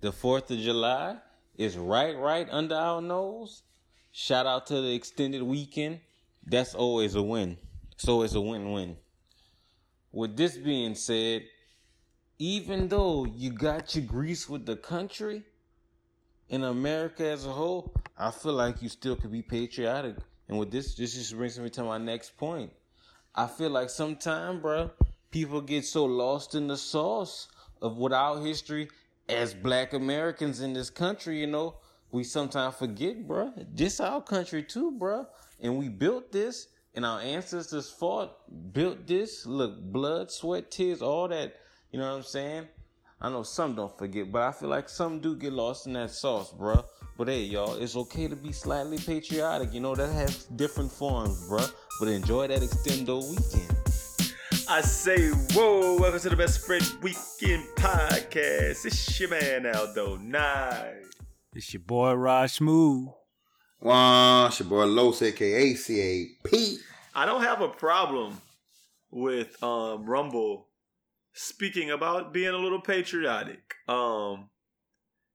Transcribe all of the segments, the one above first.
The 4th of July is right, right under our nose. Shout out to the extended weekend. That's always a win. So it's a win win. With this being said, even though you got your grease with the country in America as a whole, I feel like you still could be patriotic. And with this, this just brings me to my next point. I feel like sometimes, bro, people get so lost in the sauce of what our history as black Americans in this country, you know, we sometimes forget, bro. This our country too, bro. And we built this and our ancestors fought, built this. Look, blood, sweat, tears, all that. You know what I'm saying? I know some don't forget, but I feel like some do get lost in that sauce, bro. But hey, y'all, it's okay to be slightly patriotic. You know, that has different forms, bro. But enjoy that extendo weekend. I say, whoa, welcome to the Best Friend Weekend Podcast. It's your man Aldo Night. It's your boy Raj Smooth. Wow, it's your boy Los, aka CAP. I don't have a problem with um, Rumble speaking about being a little patriotic. Um,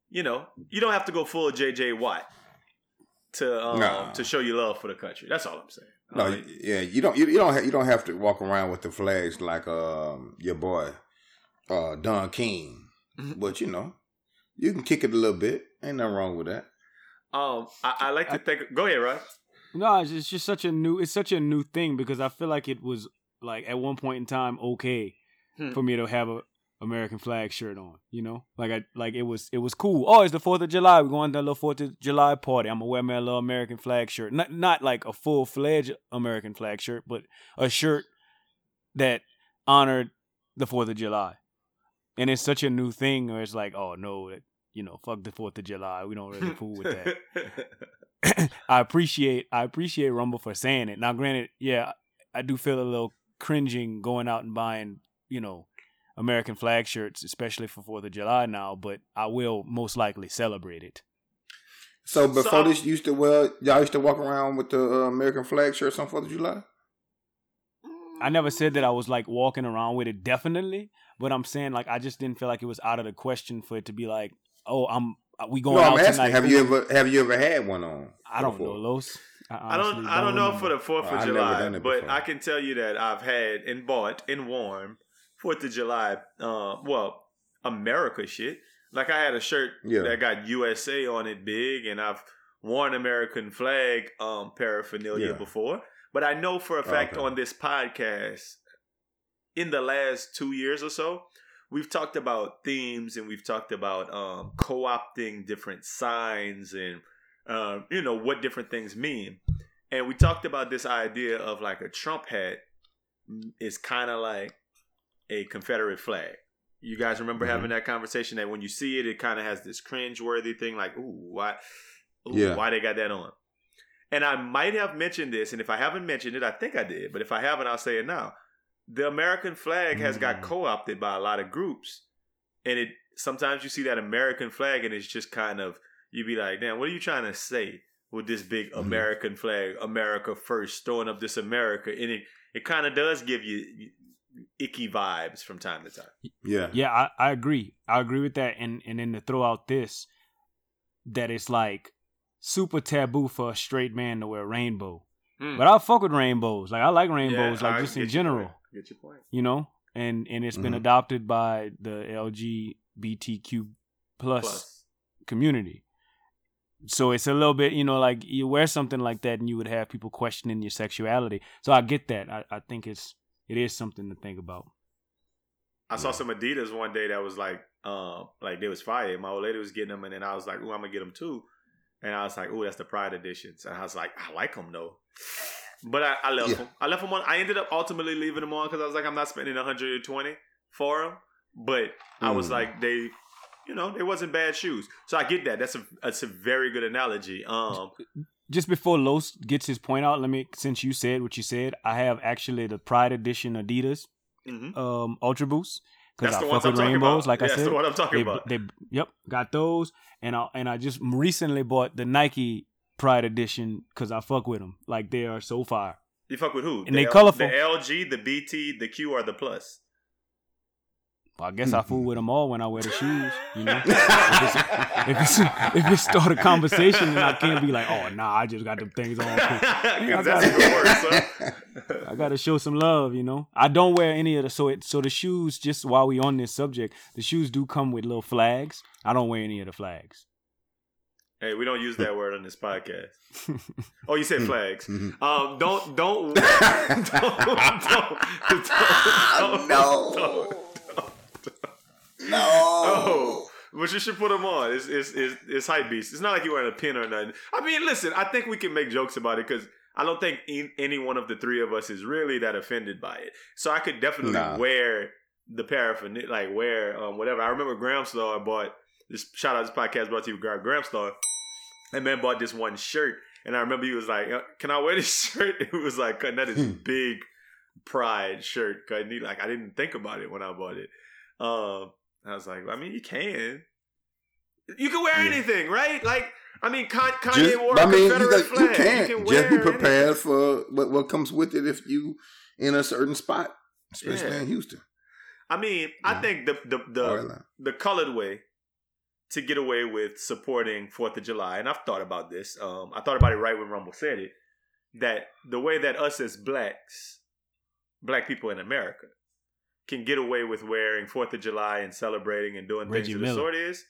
you know, you don't have to go full JJ Watt to um, Nah. to show your love for the country. That's all I'm saying. No, yeah, you don't, you, you don't, have, you don't have to walk around with the flags like um your boy, uh Don King. Mhm. But you know, you can kick it a little bit. Ain't nothing wrong with that. um, I, I like to think. Go ahead, Russ. No, it's just, it's just such a new it's such a new thing because I feel like it was like at one point in time okay Hmm. for me to have a American flag shirt on, you know? Like I like it was it was cool. Oh, it's the 4th of July. We're going to a little 4th of July party. I'm going to wear my little American flag shirt. Not not like a full-fledged American flag shirt, but a shirt that honored the 4th of July. And it's such a new thing where it's like, oh no, you know, fuck the 4th of July. We don't really fool with that. I appreciate I appreciate Rumble for saying it. Now, granted, yeah, I do feel a little cringing going out and buying, you know, American flag shirts, especially for Fourth of July now. But I will most likely celebrate it. So before So- this, you used to well, y'all used to walk around with the uh, American flag shirts on Fourth of July. I never said that I was like walking around with it, definitely. But I'm saying like I just didn't feel like it was out of the question for it to be like, oh, I'm we going No, out I'm asking. tonight. Have you ever have you ever had one on? I don't know, before? Los. I don't. I don't know for the Fourth of I've July, but before. I can tell you that I've had and bought and worn Fourth of July. Uh, well, America shit. Like I had a shirt Yeah. that got USA on it big, and I've worn American flag um, paraphernalia Yeah. before. But I know for a fact Okay. on this podcast, in the last two years or so, we've talked about themes and we've talked about um, co-opting different signs and uh, you know what different things mean. And we talked about this idea of like a Trump hat is kind of like a Confederate flag. You guys remember Mhm. having that conversation that when you see it, it kind of has this cringe-worthy thing, like, "Ooh, why? Ooh, Yeah. why they got that on?" And I might have mentioned this, and if I haven't mentioned it, I think I did. But if I haven't, I'll say it now. The American flag has got Mm. co-opted by a lot of groups, and it sometimes you see that American flag, and it's just kind of you'd be like, "Damn, what are you trying to say with this big Mhm. American flag, America first, throwing up this America?" And it it kind of does give you icky vibes from time to time. Yeah. Yeah, I, I agree. I agree with that. And and then to throw out this, that it's like super taboo for a straight man to wear rainbow. Mm. But I fuck with rainbows. Like I like rainbows, Yeah, like I just in general. point. Get your point. You know? And and it's been Mhm. adopted by the LGBTQ plus, Plus, community. So it's a little bit, you know, like you wear something like that and you would have people questioning your sexuality. So I get that. I, I think it's it is something to think about. I saw some Adidas one day that was like, um, like they was fire. My old lady was getting them, and then I was like, "Ooh, I'm gonna get them too." And I was like, "Ooh, that's the Pride editions." And I was like, "I like them though," but I, I left Yeah. them. I left them on. I ended up ultimately leaving them on because I was like, I'm not spending 120 for them. But I was Mm. like, they you know, they wasn't bad shoes. So I get that. That's a that's a very good analogy. Um, Just before Los gets his point out, let me since you said what you said, I have actually the Pride Edition Adidas mhm. um Ultra Boost because I fuck with rainbows, about. like I That's said. the one I'm talking they, about. They, yep, got those, and I and I just recently bought the Nike Pride Edition because I fuck with them. Like they are so fire. You fuck with who? And the they colorful. The LG, the BT, the Q, or the Plus. Well, I guess I fool with them all when I wear the shoes. You know, if it's if it's, if it start a conversation, then I can't be like, oh nah, I just got them things on. I got even worse. I gotta show some love, you know. I don't wear any of the so it so the shoes. Just while we on this subject, the shoes do come with little flags. I don't wear any of the flags. Hey, we don't use that word on this podcast. Oh, you said flags. Mhm. Um, don't, don't, don't, don't, don't, don't, no. don't, No. Oh, but you should put them on. It's it's it's, it's hype beast. It's not like you're wearing a pin or nothing. I mean, listen, I think we can make jokes about it because I don't think any one of the three of us is really that offended by it. So I could definitely Nah. wear the paraphernalia, like wear um, whatever. I remember Graham Star bought this. Shout out this podcast brought to you Graham Star. And man bought this one shirt, and I remember he was like, uh, "Can I wear this shirt?" It was like, "Cutting that is Hmm. big pride shirt." Cutting he like I didn't think about it when I bought it. Um, I was like, I mean, you can. You can wear Yeah. anything, right? Like, I mean, Kanye Just, wore a I mean, you, Confederate flag. you can't. can Just be prepared anything. for what, what comes with it if you in a certain spot, especially Yeah. in Houston. I mean, I think the the the, the colored way to get away with supporting Fourth of July, and I've thought about this. Um, I thought about it right when Rumble said it. That the way that us as blacks, black people in America, can get away with wearing Fourth of July and celebrating and doing Reggie things of the sort is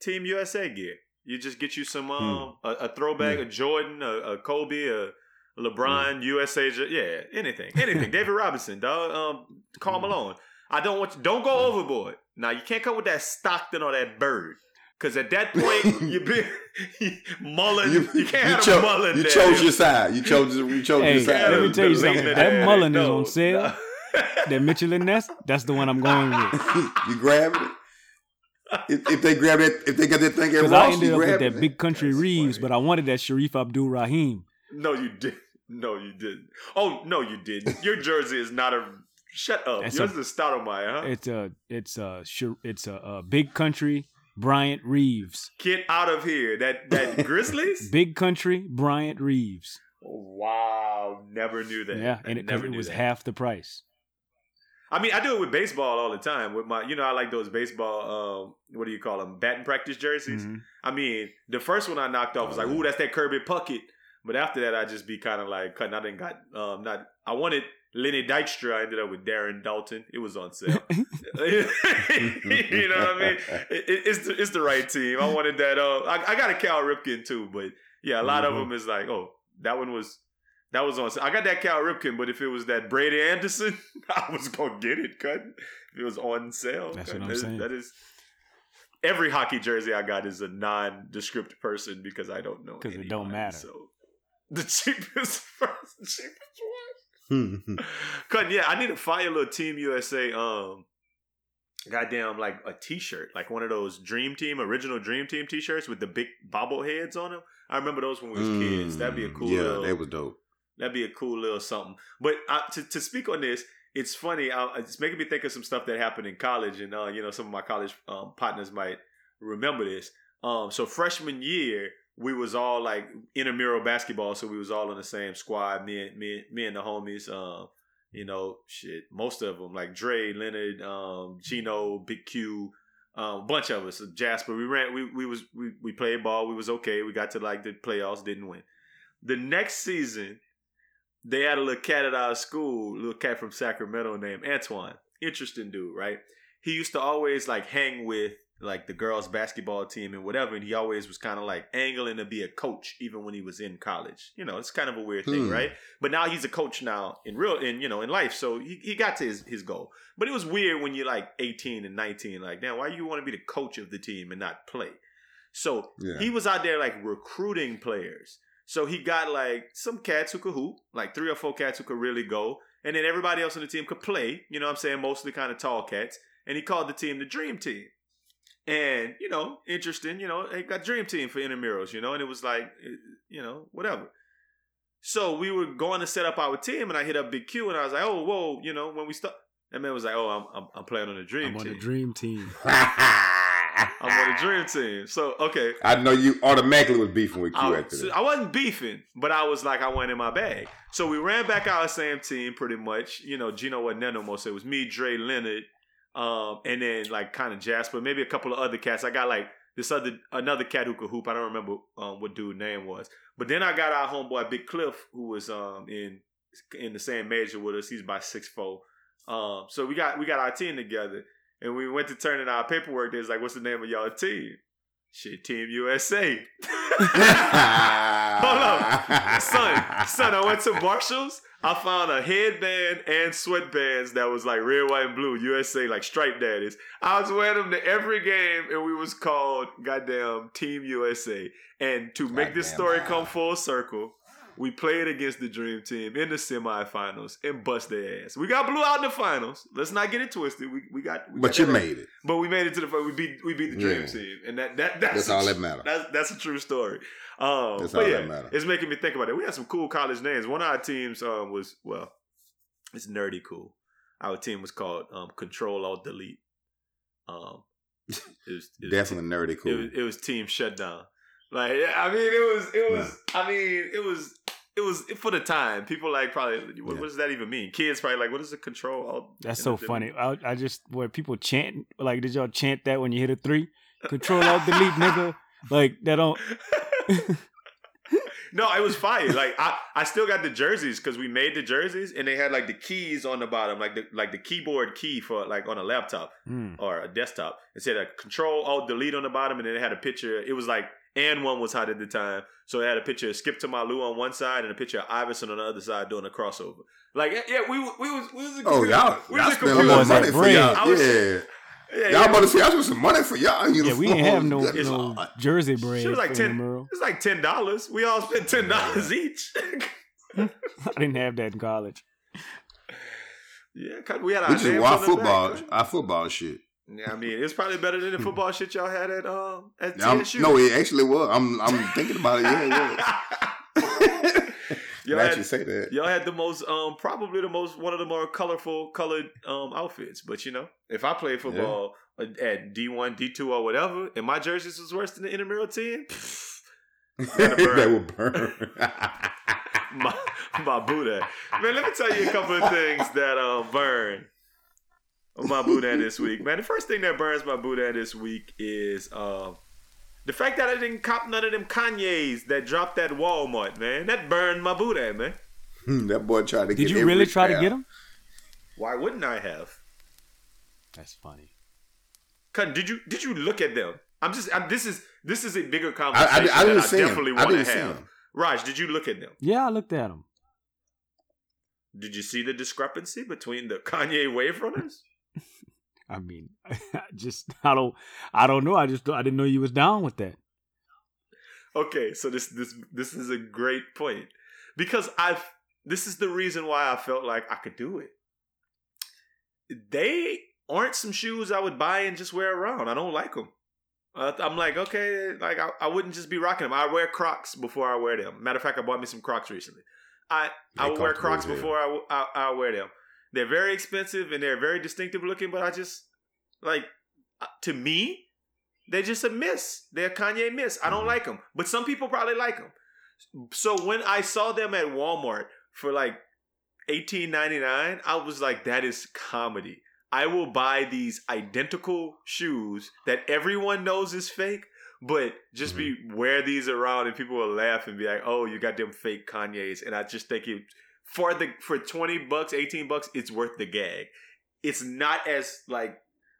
Team USA gear. You just get you some um Hmm. a, a throwback, Yeah. a Jordan, a, a Kobe, a LeBron, USA, ju- yeah, anything, anything. David Robinson, dog, um, Karl Hmm. Malone. I don't want you. Don't go overboard. Now you can't come with that Stockton or that Bird, because at that point you be Mullin. You, can't have cho- a Mullin. you there. chose your side. You chose you chose Hey, your side. let me tell you something. lean That there. Mullin is No, on sale. no. That Mitchell and Ness, that's the one I'm going with. you grabbing it. If, if they grab it, if they got that thing at Because I ended you up with that it. Big Country That's Reeves, funny. but I wanted that Shareef Abdur-Rahim. No, you did. No, you didn't. Oh no, you didn't. Your jersey is not a. Shut up. That's Yours a- is Stoudemire, huh? It's a, it's a, Shar- it's a, a Big Country Bryant Reeves. Get out of here. That that Grizzlies. Big Country Bryant Reeves. Oh, wow, never knew that. Yeah, I and it, 'cause never it was that. half the price. I mean, I do it with baseball all the time. With my, you know, I like those baseball. Um, what do you call them? Batting practice jerseys. Mhm. I mean, the first one I knocked off was like, Oh, "Ooh, that's that Kirby Puckett." But after that, I just be kind of like cutting. I didn't got um not. I wanted Lenny Dykstra. I ended up with Darren Daulton. It was on sale. you know what I mean? It, it- it's the it's the right team. I wanted that. Uh, I, I got a Cal Ripken too, but yeah, a lot Mhm. of them is like, oh, that one was that was on. I got that Cal Ripken, but if it was that Brady Anderson, I was gonna get it. Cut. If it was on sale. That's cut. what I'm That is- saying. That is. Every hockey jersey I got is a nondescript person because I don't know. Because it don't matter. So the cheapest first, cheapest Hmm. one. Cut. Yeah, I need to find a little Team USA. Um, goddamn, like a T-shirt, like one of those Dream Team original Dream Team T-shirts with the big bobbleheads on them. I remember those when we was kids. That'd be a cool. Mm, Yeah, little, that was dope. That'd be a cool little something. But to to speak on this, it's funny. It's making me think of some stuff that happened in college, and uh, you know, some of my college um, partners might remember this. Um, so freshman year, we was all like intramural basketball, so we was all in the same squad. Me and me, me and the homies. Um, you know, shit, most of them like Dre, Leonard, um, Chino, Big Q, um, bunch of us. Jasper, we ran. We we was we we played ball. We was okay. We got to like the playoffs. Didn't win. The next season, they had a little cat at our school, little cat from Sacramento named Antoine. Interesting dude, right? He used to always like hang with like the girls basketball team and whatever, and he always was kind of like angling to be a coach, even when he was in college. You know, it's kind of a weird thing, Hmm. right? But now he's a coach now in real in you know in life, so he, he got to his, his goal. But it was weird when you're like 18 and 19, like, damn, why you want to be the coach of the team and not play? So Yeah. he was out there like recruiting players. So he got like some cats who could hoop, like three or four cats who could really go, and then everybody else on the team could play. You know what I'm saying? Mostly kind of tall cats. And he called the team the Dream Team. and you know, interesting. You know, they got Dream Team for intramurals. You know, and it was like, eh, you know, whatever. So we were going to set up our team, and I hit up Big Q, and I was like, "Oh, whoa!" You know, when we start, that man was like, "Oh, I'm I'm, I'm playing on the Dream Team. I'm on Team. the dream team. I'm on the Dream Team." So okay, I know you automatically was beefing with Q I, after so that. I wasn't beefing, but I was like, I went in my bag. So we ran back out our same team pretty much. You know, Gino wasn't there no more. So it was me, Dre, Leonard, um, and then like kind of Jasper, maybe a couple of other cats. I got like this other another cat who could hoop. I don't remember um, what dude name was. But then I got our homeboy Big Cliff, who was um in in the same major with us. He's about six four. Um, so we got we got our team together, and we went to turn in our paperwork. They was like, "What's the name of y'all team?" Shit, Team USA. Hold up. son, son, I went to Marshalls. I found a headband and sweatbands that was like red, white, and blue, USA, like striped daddies. I was wearing them to every game, and we was called goddamn Team USA. And to make this story wow. come full circle, we played against the Dream Team in the semifinals and bust their ass. We got blew out in the finals. Let's not get it twisted. We we got, we But got you made it. But we made it to the we beat we beat the Dream Yeah. Team, and that that that's, That's all tr- that matters. That's that's a true story. Um, That's all yeah, that matter. it's making me think about it. We had some cool college names. One of our teams um, was well, it's nerdy cool. Our team was called um, Control Alt Delete. Um, it was, it was Definitely nerdy It cool. was, it was Team Shutdown. Like I mean, it was it was. I mean, it was. It was for the time. People like probably. What, Yeah. what does that even mean? Kids probably like, what is the control? alt? That's so funny. I, I just where people chant like, did y'all chant that when you hit a three? Control alt delete, nigga. Like that don't. No, it was fire. Like I, I still got the jerseys because we made the jerseys and they had like the keys on the bottom, like the like the keyboard key for like on a laptop Hmm. or a desktop. It said a Control Alt Delete on the bottom, and then it had a picture. It was like and one was hot at the time, so it had a picture of Skip to My Lou on one side and a picture of Iverson on the other side doing a crossover. Like yeah, yeah we we was we was a Oh, y'all, we y'all was spent a computer. little was that money for y'all. Was- yeah. Yeah, Y'all yeah. about to see, I spent some money for y'all. Yeah, we didn't have no, no jersey bread. She was like ten. It's like ten dollars. We all spent ten dollars each. I didn't have that in college. yeah, 'cause we had our We just names watch football, back, our football shit. Yeah, I mean, it's probably better than the football shit y'all had at um at I'm- no, it actually was. I'm I'm thinking about it. Yeah, it was. y'all, you had, say that. y'all had the most um probably the most one of the more colorful colored um outfits. But you know, if I played football at D one, D two, or whatever, and my jerseys was worse than the intramural team, burn. that would burn. my my Buddha. Man, let me tell you a couple of things that um burn my Buddha this week. Man, the first thing that burns my Buddha this week is um the fact that I didn't cop none of them Kanye's that dropped at Walmart, man. That burned my Buddha, man. that boy tried to Did get you every really try to get him? Why wouldn't I have? That's funny. Cause did you did you look at them? I'm just I'm, this is this is a bigger I, conversation I, I didn't that I see definitely him. I want to didn't see have. him. Raj, did you look at them? Yeah, I looked at them. Did you see the discrepancy between the Kanye wave runners? I mean, just I don't, I don't know. I just I didn't know you was down with that. Okay, so this this this is a great point because I've this is the reason why I felt like I could do it. They aren't some shoes I would buy and just wear around. I don't like them. Uh, I'm like, okay, like I, I wouldn't just be rocking them. I wear Crocs before I wear them. Matter of fact, I bought me some Crocs recently. I I would wear Crocs before I, I I wear them. They're very expensive and they're very distinctive looking, but I just like uh, to me, they're just a miss. They're a Kanye miss. I don't Mhm. like them, but some people probably like them. So when I saw them at Walmart for like eighteen ninety nine, I was like, that is comedy. I will buy these identical shoes that everyone knows is fake, but just be wear these around and people will laugh and be like, "Oh, you got them fake Kanye's," and I just think it for the for twenty bucks, eighteen bucks, it's worth the gag. It's not as like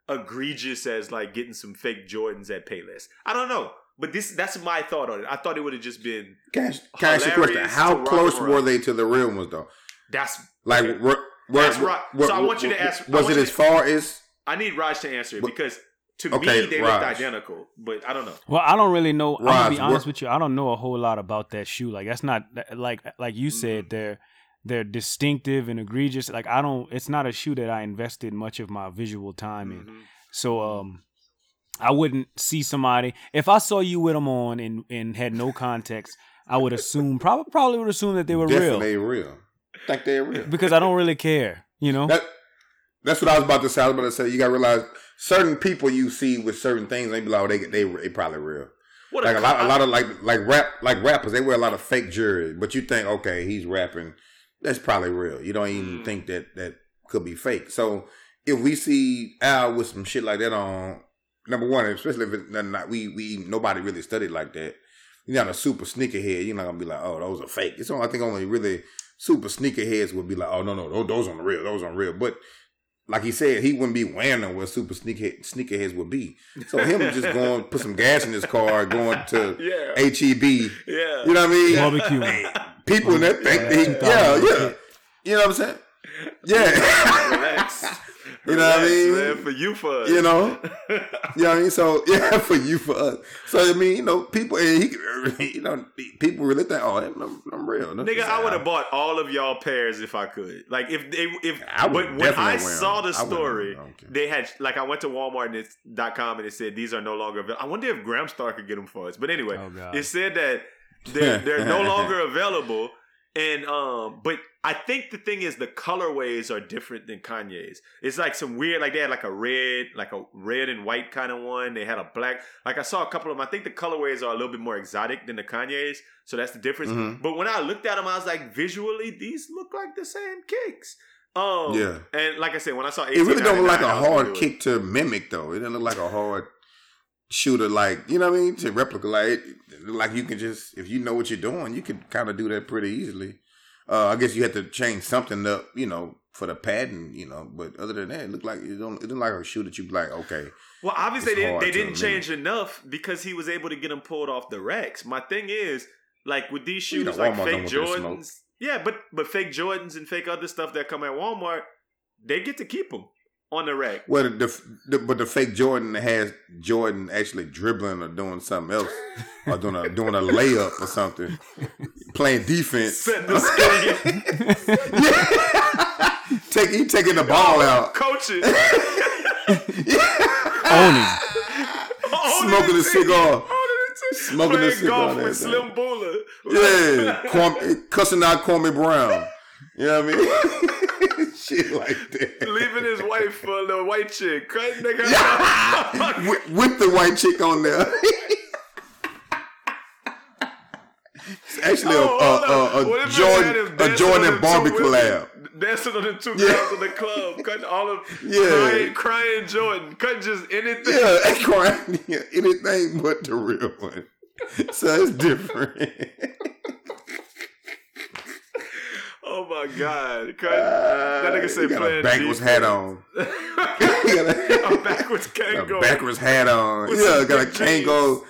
egregious as like getting some fake Jordans at Payless. I don't know, but this that's my thought on it. I thought it would have just been Can I, can I ask you a question? How close were they to the real ones, though? that's Like, Okay. were, were, That's right. were- So I want you to ask- Was it as to- far as? I need Raj to answer it because to Okay, me they looked identical, but I don't know. Well, I don't really know. I'm gonna be honest with you. I don't know a whole lot about that shoe. Like that's not like like you Mm-hmm. said. They're they're distinctive and egregious. Like I don't. It's not a shoe that I invested much of my visual time in. Mhm. So um, I wouldn't see somebody if I saw you with them on and and had no context. I would assume probably probably would assume that they were real Definitely real. think they're real. because I don't really care. You know. That, that's what I was about to say. I was about to say you got to realize certain people you see with certain things, they be like, oh, they they they probably real. What Like a lot, a lot of like like rap like rappers, they wear a lot of fake jewelry, but you think, okay, he's rapping, that's probably real. You don't even Mm. think that that could be fake. So if we see Al with some shit like that on, number one, especially if it's not, we we nobody really studied like that. You're not a super sneakerhead. You're not gonna be like, oh, those are fake. It's only, I think only really super sneakerheads would be like, oh no no, those, those on the real, those on real. But like he said, he wouldn't be wearing them where super sneakerhead, sneakerheads would be. So him just going put some gas in his car, going to Yeah. HEB. yeah. You know what I mean? Barbecue. People in that think, Yeah, he, yeah, yeah. You know what I'm saying? Yeah. Relax. You know what I Relax, mean? Man, for you for us. You know? You know what I mean? So yeah, for you, for us. So I mean, you know, people, and he, you know, people really think, oh, I'm, I'm real. Nigga, I would have bought all of y'all pairs if I could. Like if they if I would but when I wear 'em. saw the story, wear 'em, okay. they had like I went to Walmart.com and it said these are no longer available. I wonder if Graham Gramstar could get them for us. But anyway, Oh, it said that they're they're no longer available. And um, but I think the thing is the colorways are different than Kanye's. It's like some weird, like they had like a red, like a red and white kind of one. They had a black. Like I saw a couple of them. I think the colorways are a little bit more exotic than the Kanye's, so that's the difference. Mhm. But when I looked at them, I was like, visually, these look like the same kicks. Um, Yeah. And like I said, when I saw It it really don't look like a 1899, I was hard gonna do it. kick to mimic though. It didn't look like a hard shooter, like you know what I mean, to replicate. Like it, it look like you can just, if you know what you're doing, you could kind of do that pretty easily. Uh, I guess you had to change something up, you know, for the padding, you know. But other than that, it looked like it don't. It looked like a shoe that you be like, okay, Well, obviously they, they didn't change enough because he was able to get them pulled off the racks. My thing is, like with these You know, shoes, like fake don't want that smoke. Jordans, yeah, but but fake Jordans and fake other stuff that come at Walmart, they get to keep them on the rack. well, the, the but the fake Jordan has Jordan actually dribbling or doing something else, or doing a doing a layup or something, playing defense. Setting the screen, yeah. Take he taking the ball out. coaching, Owning. Smoking a cigar. Smoking Smoking a playing cigar golf with. Slim Buller. Yeah, Kwame, cussing out Kwame Brown. You know what I mean? Shit like that. Leaving his wife for the white chick. Crazy nigga. Yeah. with, with the white chick on there. it's actually Oh, a, a, a, a if they had him Jordan a Jordan Barbie collab. Dancing on the two Yeah. girls in the club, cutting all of Yeah. crying, crying Jordan, cutting just anything. Yeah, crying. Yeah, anything but the real one. So it's different. Oh my god, cutting, that nigga said playing a backwards defense. hat on. A- backwards a backwards hat on. With yeah, got a. Kangol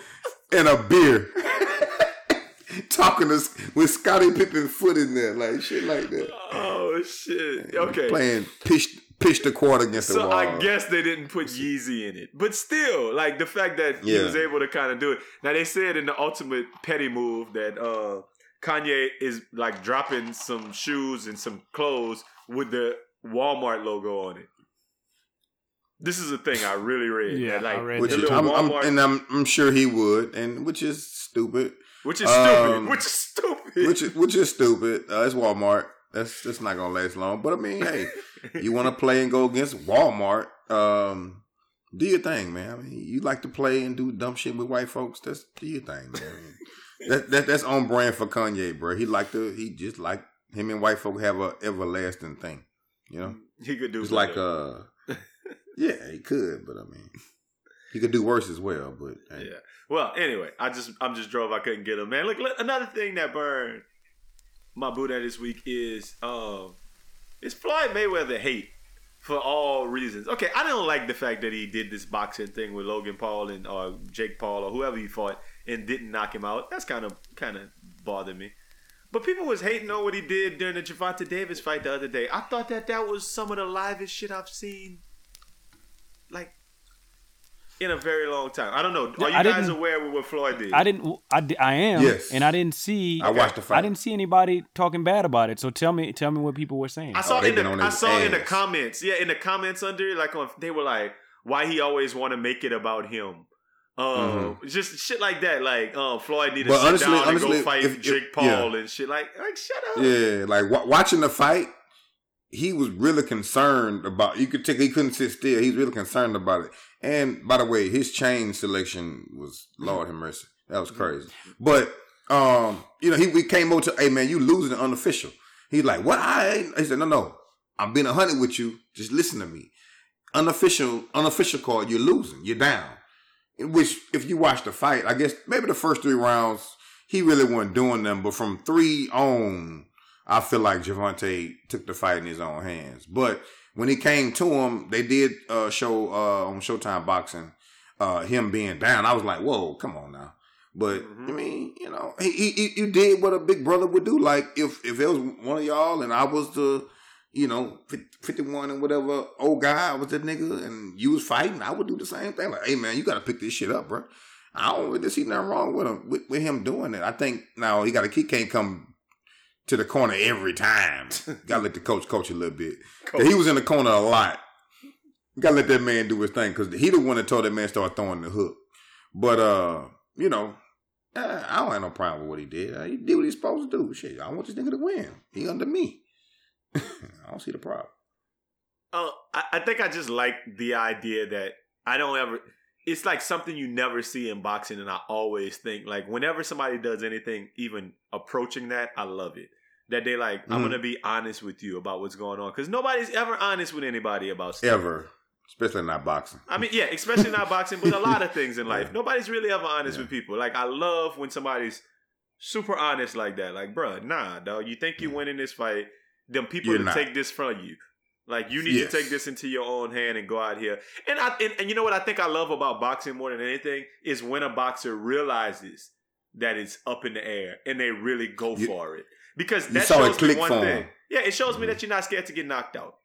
and a beer. Talking to, with Scottie Pippen foot in there, like shit like that. Oh shit. Okay. Playing pitch pitch the court against the So. I guess they didn't put Yeezy in it, but still, like the fact that he was able to kind of do it. Now they said in the ultimate petty move that uh Kanye is like dropping some shoes and some clothes with the Walmart logo on it. This is a thing I really read. Yeah, that, like, I read which the that. is, little I'm, I'm, Walmart- and I'm, I'm sure he would, and which is stupid. which is stupid. um, which is stupid. Which is which is stupid. Uh, it's Walmart. That's that's not gonna last long. But I mean, hey, you want to play and go against Walmart? Um, do your thing, man. I mean, you like to play and do dumb shit with white folks. That's do your thing, man. That, that that's on brand for Kanye, bro. He like to he just like him and white folk have a everlasting thing. You know, he could do it's like uh, yeah, he could, but I mean, he could do worse as well. But hey. Yeah. Well, anyway, I just I'm just drove. I couldn't get him, man. Look, look, another thing that burned my Buddha this week is um, it's Floyd Mayweather hate for all reasons. Okay, I don't like the fact that he did this boxing thing with Logan Paul and or Jake Paul or whoever he fought and didn't knock him out. That's kind of kind of bothered me. But people was hating on what he did during the Gervonta Davis fight the other day. I thought that that was some of the livest shit I've seen, like in a very long time. I don't know. Are you I guys aware of what Floyd did? I didn't. I, di- I am. Yes. And I didn't see. I watched the fight. I didn't see anybody talking bad about it. So tell me, tell me what people were saying. I saw they in the on I his saw in the comments, yeah, in the comments under like on they were like, why he always want to make it about him. Um, just shit like that. Like, um, Floyd need to Mm-hmm. Sit honestly- down and honestly, go fight if- if- Jake Paul and shit. Like, like shut up. Yeah, like wa watching the fight, he was really concerned about. You could take. He couldn't sit still. He's really concerned about it. And by the way, his chain selection was Lord have mercy. That was crazy. But um, you know, he we came over to, hey man, you losing unofficial. He's like, what? I ain't. He said, no, no, I'm being a hundred with you. Just listen to me. Unofficial, unofficial call. You're losing. You're down. Which, if you watch the fight, I guess maybe the first three rounds he really wasn't doing them. But from three on, I feel like Gervonta took the fight in his own hands. But when he came to him, they did uh, show uh, on Showtime Boxing uh, him being down. I was like, whoa, come on now. But I mean, you know, he, he he you did what a big brother would do. Like if if it was one of y'all and I was the, you know, fifty one and whatever old guy, I was that nigga, and you was fighting, I would do the same thing. Like, hey man, you got to pick this shit up, bro. I don't really see nothing wrong with him with, with him doing it. I think now he got to he can't come to the corner every time. got to let the coach coach a little bit. 'Cause He was in the corner a lot. Got to let that man do his thing because he the one that told that man start throwing the hook. But uh, you know, uh, I don't have no problem with what he did. Uh, he did what he's supposed to do. Shit, I want this nigga to win. He under me. I don't see the problem. Uh, I, I think I just like the idea that I don't ever. It's like something you never see in boxing, and I always think like whenever somebody does anything even approaching that, I love it. That they like, I'm Mhm. gonna be honest with you about what's going on because nobody's ever honest with anybody about stuff. Ever, especially not boxing. I mean, yeah, especially not boxing, but a lot of things in life. Yeah. Nobody's really ever honest Yeah. with people. Like I love when somebody's super honest like that. Like, bruh, nah, dog. You think you Yeah. winning this fight? Them people to take this from you. Like you need Yes. to take this into your own hand and go out here. And I and, and you know what I think I love about boxing more than anything is when a boxer realizes that it's up in the air and they really go You- for it. Because that shows me one thing. Yeah, it shows me Mhm. that you're not scared to get knocked out.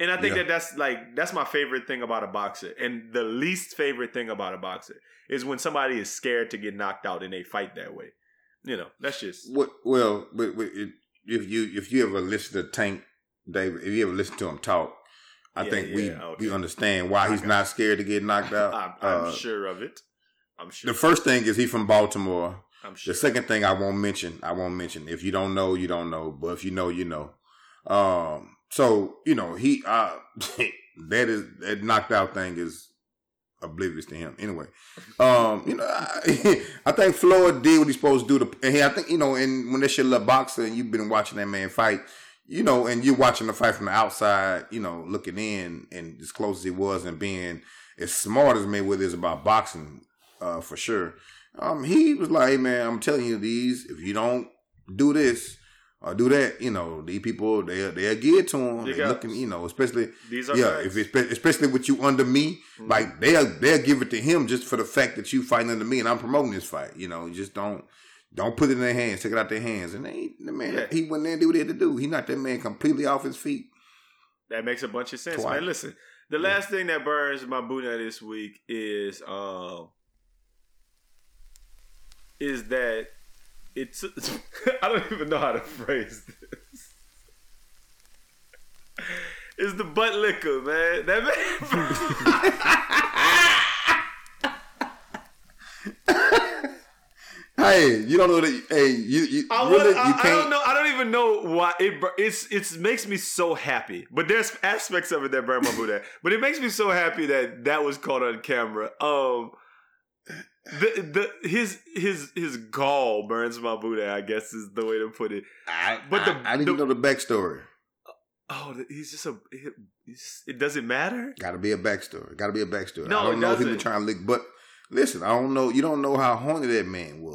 And I think Yeah. that that's like that's my favorite thing about a boxer. And the least favorite thing about a boxer is when somebody is scared to get knocked out and they fight that way. You know, that's just What? Well, but, but if you if you ever listen to Tank Davis, if you ever listen to him talk, I Yeah, think we okay. we understand why he's not scared to get knocked out. I'm, I'm Uh, sure of it. I'm sure. The first thing is he from Baltimore. I'm sure. The second thing I won't mention, I won't mention. If you don't know, you don't know. But if you know, you know. Um, so you know he uh that is that knocked out thing is oblivious to him. Anyway, um, you know, I, I think Floyd did what he's supposed to do. To, and he, I think you know, and when that shit love boxer, and you've been watching that man fight, you know, and you're watching the fight from the outside, you know, looking in, and as close as he was, and being as smart as Mayweather is about boxing, uh, for sure. Um, he was like, hey, man, I'm telling you these, if you don't do this or do that, you know, these people, they they'll get to him. You They looking, you know, especially, These are yeah, facts. if it's, especially with you under me, Mhm. like they'll, they'll give it to him just for the fact that you fighting under me and I'm promoting this fight. You know, just don't, don't put it in their hands, take it out their hands. And they, the man, Yeah. he went there and did what he had to do. He knocked that man completely off his feet. That makes a bunch of sense, Twice. man. Listen, the Yeah. last thing that burns my Buddha this week is um is that it's I don't even know how to phrase this. Is the butt liquor, man. That man Hey, you don't know that. Hey, you, you I, really, I, you I can't. don't know. I don't even know why it. It's it's makes me so happy. But there's aspects of it that burn my Buddha. but it makes me so happy that that was caught on camera. Um, the the his his his gall burns my Buddha. I guess is the way to put it. I, But the- I, I need the- know the backstory. Oh, he's just a. He's, it doesn't matter. Got to be a backstory. Got to be a backstory. No, I don't it know if he was trying to lick, but listen, I don't know. You don't know how horny that man was.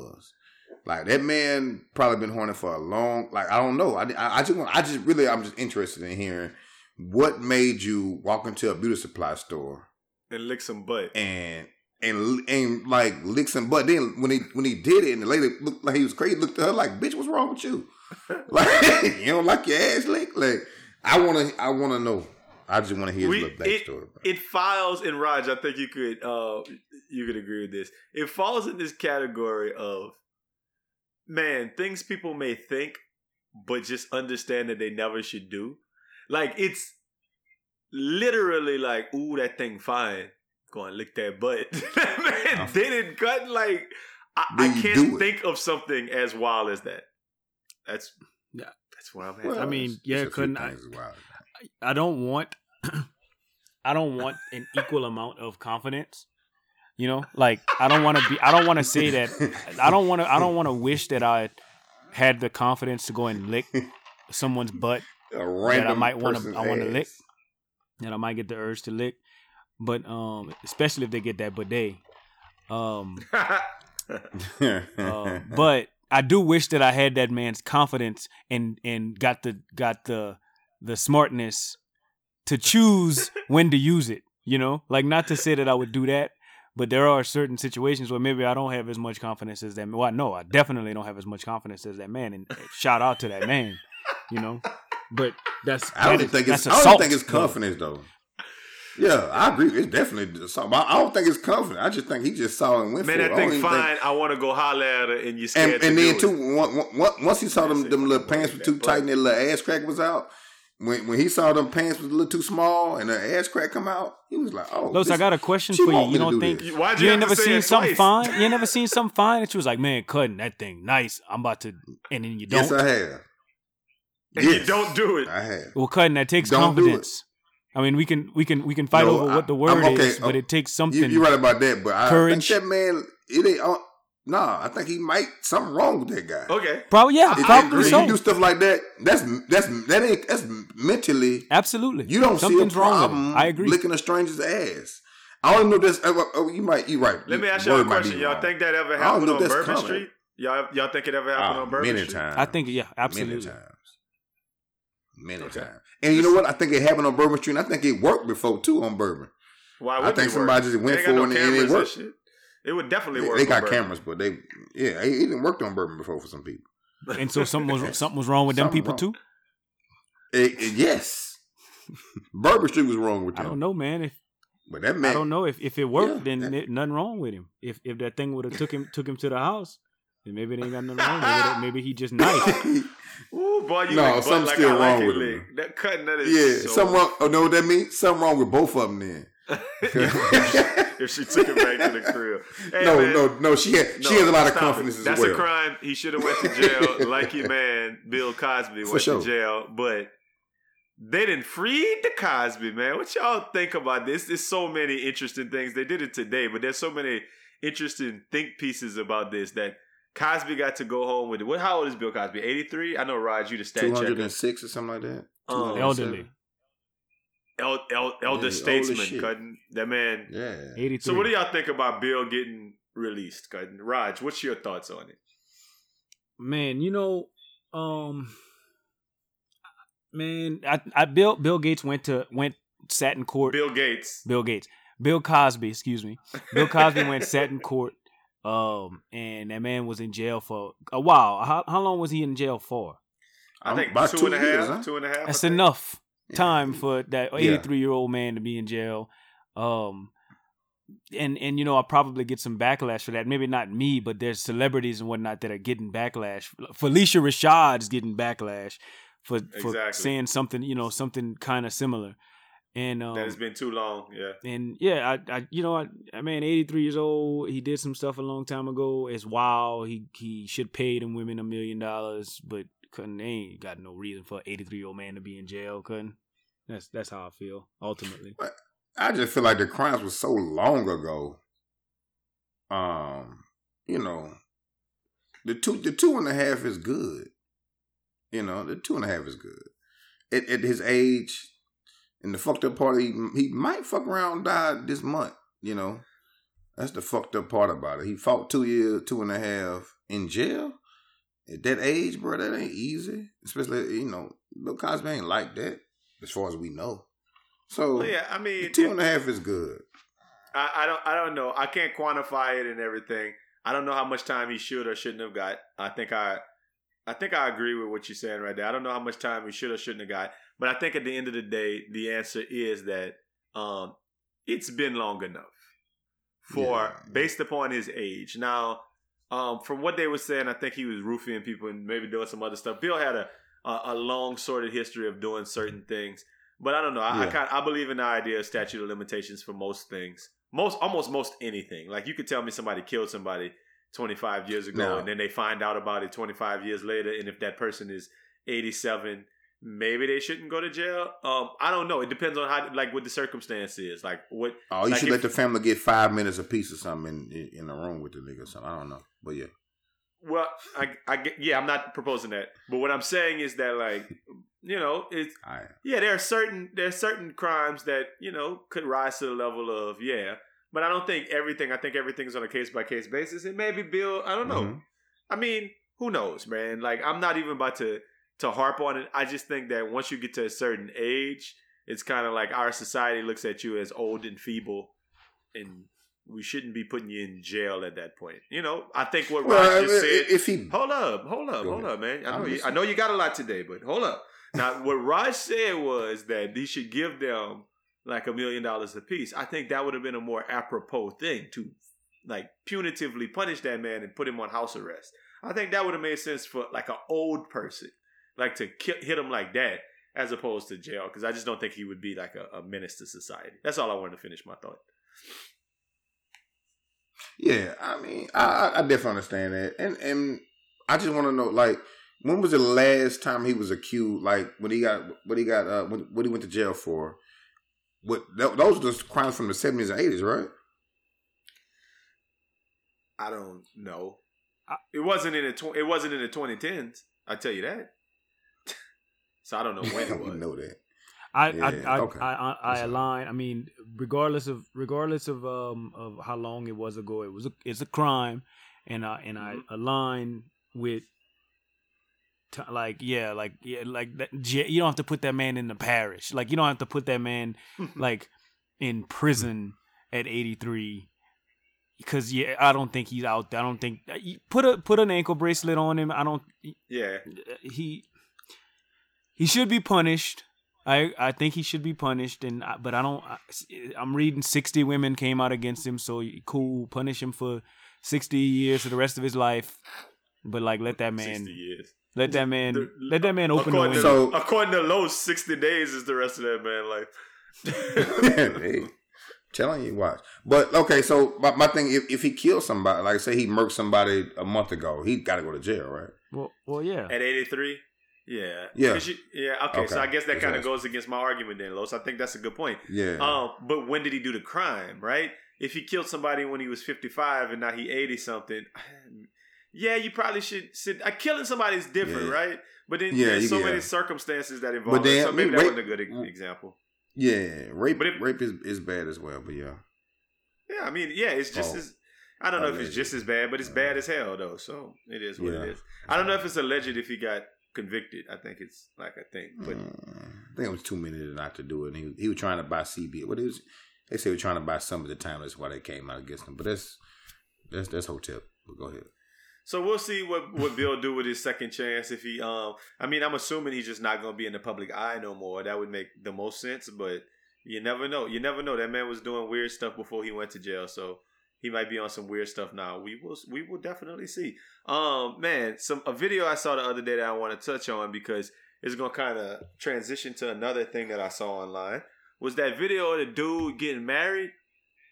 Like that man probably been horny for a long. Like I don't know. I, I, I just want. I just really. I'm just interested in hearing what made you walk into a beauty supply store And lick some butt. and and and like lick some butt. Then when he when he did it, and the lady looked like he was crazy, looked at her like, "Bitch, what's wrong with you? Like you don't like your ass licked? Like I want to. I want to know. I just want to hear his little it- backstory. it files in Raj. I think you could uh you could agree with this. It falls in this category of man things people may think, but just understand that they never should do. Like it's literally like, ooh, that thing fine, go and lick that butt. that man didn't cut like I, I can't think of something as wild as that. That's Yeah. That's where I'm at. Well, I mean, yeah, it's a few couldn't I- things as. I don't want I don't want an equal amount of confidence. You know, like I don't want to be I don't want to say that I don't want to I don't want to wish that I had the confidence to go and lick someone's butt A random might want to. I wanna lick. that I might get the urge to lick. But um especially if they get that bidet. Um uh, but I do wish that I had that man's confidence and and got the got the the smartness to choose when to use it. You know, like not to say that I would do that, but there are certain situations where maybe I don't have as much confidence as that. man. Well, no, I definitely don't have as much confidence as that man. And uh, shout out to that man. You know, but that's I don't that is- think it's. that's I don't think it's though. confidence though. Yeah, I agree. It's definitely something. I I don't think it's confidence. I just think he just saw and went Man, for it. that I don't thing even fine. think- I want to go holler at her, and you scared and to and do then it. too, once he saw them, them little pants were too tight and that little ass crack was out. When when he saw them pants was a little too small and the ass crack come out, he was like, "Oh, Los, this- I got a question for you. You don't do think this. You- Why'd you you ain't never seen something fine? You ain't never seen something fine that you was like, man, cutting that thing nice. I'm about to, and then you don't. Yes, I have. And you don't do it. I have. well, cutting that takes Don't confidence. I mean, we can we can we can fight No, over I- what the word okay. is, but it takes something. you're right about that, but I Courage. think that man, it ain't. Uh, Nah, I think he might something wrong with that guy. Okay. Probably yeah, I- I probably agree. So. you do stuff like that, that's that's that ain't that's mentally. Absolutely, You don't Something's see a problem. it. I agree. Licking a stranger's ass. I don't know this. Oh, oh, you might. You right. Let me ask y'all a question. Y'all wrong. think that ever happened on if Bourbon common. Street? Y'all, y'all think it ever happened Ah, on Bourbon many Street? times. I think yeah, absolutely. Many times. Many Okay. times. And you know what? I think it happened on Bourbon Street. And I think it worked before too on Bourbon. Why would I think it somebody work? just went for got it and it worked. Shit. It would definitely They, work. they on got Bourbon. cameras, but they yeah, it, it didn't work on Bourbon before for some people. And so something was something was wrong with them Something people wrong. too. It- it- yes, Bourbon Street was wrong with them. I don't know, man. If But that man, I don't know if if it worked, Yeah, then that- it, nothing wrong with him. If if that thing would have took him took him to the house, then maybe it ain't got nothing wrong. Maybe, that, maybe he just nice. Ooh, boy, you No, like something's like still I like wrong it with lick. him. That cutting that is yeah, so something wrong. Oh, know what that means? Something wrong with both of them then. if she took him back to the crib. Hey, no, man, no, no. She had no, she has a lot of confidence it. as That's well. a crime. He should have went to jail, like your man Bill Cosby For went sure. to jail. But they didn't free the Cosby man. What y'all think about this? There's so many interesting things. They did it today, but there's so many interesting think pieces about this that Cosby got to go home with it. What? How old is Bill Cosby? 83. I know Raj, you the stat Two checker. hundred and six or something like that. Um, elderly, El, el, elder Yeah, he old as statesman, shit. cutting that man. Yeah. eighty three. So what do y'all think about Bill getting released? Cutting Raj, what's your thoughts on it? man, you know, um, man, I, I Bill Bill Gates went to went sat in court. Bill Gates. Bill Gates, Bill Cosby, excuse me, Bill Cosby went sat in court, um, and that man was in jail for a while. How how long was he in jail for? I think about two and a half. years, huh? Two and a half. That's enough Yeah. Time for that 83 year old man to be in jail. Um, and and you know I probably get some backlash for that. Maybe not me, but there's celebrities and whatnot that are getting backlash. Phylicia Rashad's getting backlash for for Exactly. saying something you know something kind of similar. And um, That has been too long. Yeah. and yeah, I, I you know, I, I mean, 83 years old. He did some stuff a long time ago. It's wild. He he should pay them women a million dollars, but couldn't. They ain't got no reason for an 83 year old man to be in jail. Couldn't. That's that's how I feel ultimately. I just feel like the crimes was so long ago. Um, you know, the two the two and a half is good. You know, the two and a half is good. At, at his age, and the fucked up part, he he might fuck around die this month. You know, that's the fucked up part about it. He fought two years, two and a half in jail. At that age, bro, that ain't easy. Especially, you know, Bill Cosby ain't like that, as far as we know. So Well, yeah. I mean, two and a half is good. I, I don't. I don't know. I can't quantify it and everything. I don't know how much time he should or shouldn't have got. I think I. I think I agree with what you're saying right there. I don't know how much time he should or shouldn't have got, but I think at the end of the day, the answer is that um, it's been long enough for Yeah. based upon his age. Now, um, from what they were saying, I think he was roofing people and maybe doing some other stuff. Bill had a a, a long sordid history of doing certain things, but I don't know. I, I kind I believe in the idea of statute of limitations for most things. most almost most anything. Like you could tell me somebody killed somebody 25 years ago, No. and then they find out about it 25 years later, and if that person is 87, maybe they shouldn't go to jail. Um, I don't know. It depends on how, like, what the circumstance is. Like, what? Oh, you Like should if- let the family get five minutes a piece or something in, in, in the room with the nigga or something. I don't know. But yeah. Well, I, I yeah, I'm not proposing that, but what I'm saying is that, like, you know, it's right. yeah, there are certain there are certain crimes that you know could rise to the level of yeah, but I don't think everything. I think everything's on a case by case basis, and maybe Bill. I don't know. Mhm. I mean, who knows, man? Like, I'm not even about to to harp on it. I just think that once you get to a certain age, it's kind of like our society looks at you as old and feeble, and we shouldn't be putting you in jail at that point. You know, I think what Well, Raj just said. if he Hold up, hold up, hold ahead. up, man. I know you, I know you got a lot today, but hold up. Now, what Raj said was that he should give them like a million dollars apiece. I think that would have been a more apropos thing to like punitively punish that man and put him on house arrest. I think that would have made sense for like an old person, like to ki- hit him like that, as opposed to jail. Because I just don't think he would be like a, a menace to society. That's all I wanted to finish my thought. Yeah, I mean, I, I- I definitely understand that, and and I just want to know, like, when was the last time he was accused? Like, when he got, what he got, uh, when, what he went to jail for? What th- those are the crimes from the seventies and eighties, right? I don't know. I- it wasn't in the tw- it wasn't in the 2010s. I tell you that. so I don't know when it was. know that. I I Yeah, I, okay. I, I, I align. I mean, regardless of regardless of um of how long it was ago, it was a, it's a crime, and I and I Mm-hmm. align with t- like yeah like yeah like that, you don't have to put that man in the parish. Like you don't have to put that man like in prison at eighty three. Because yeah, I don't think he's out there. I don't think put a put an ankle bracelet on him. I don't yeah. he he should be punished. I I think he should be punished, and I, but I don't. I, I'm reading sixty women came out against him, so cool, punish him for sixty years for the rest of his life. But like, let that man, 60 years. let that man, The- let that man open the according, window. to, So- according to Lowe's, 60 days is the rest of that man life. hey, telling you, watch. But okay, so my, my thing, if, if he killed somebody, like say he murked somebody a month ago, he got to go to jail, right? well, well, yeah. At 83? Yeah. Yeah. you- yeah. Okay, So I guess that kind of goes against my argument then, Los. I think that's a good point. Yeah. Um, but when did he do the crime, right? If he killed somebody when he was 55 and now he 80 something, yeah, you probably should sit. Uh, killing somebody is different, Yeah. right? But then Yeah, there's so many circumstances that involve But then- it. So maybe that rape- wasn't a good e- example. yeah, rape, But rape is, is bad as well, but yeah. Yeah, I mean, yeah, it's just Oh. as I don't know if it's just as bad, but it's bad as hell though. So it is what Yeah. it is. I don't know if it's alleged if he got convicted. I think it's like a thing, but Mm, I think it was too many to not to do it. And he, he was trying to buy CB. What is? They say he was trying to buy some at the time. That's why they came out against him. But that's that's that's hotel. But go ahead. So we'll see what what Bill do with his second chance if he um I mean I'm assuming he's just not gonna be in the public eye no more. That would make the most sense, but you never know. You never know. That man was doing weird stuff before he went to jail, so he might be on some weird stuff now. We will we will definitely see. Um man, some a video I saw the other day that I want to touch on because it's gonna kind of transition to another thing that I saw online. Was that video of the dude getting married?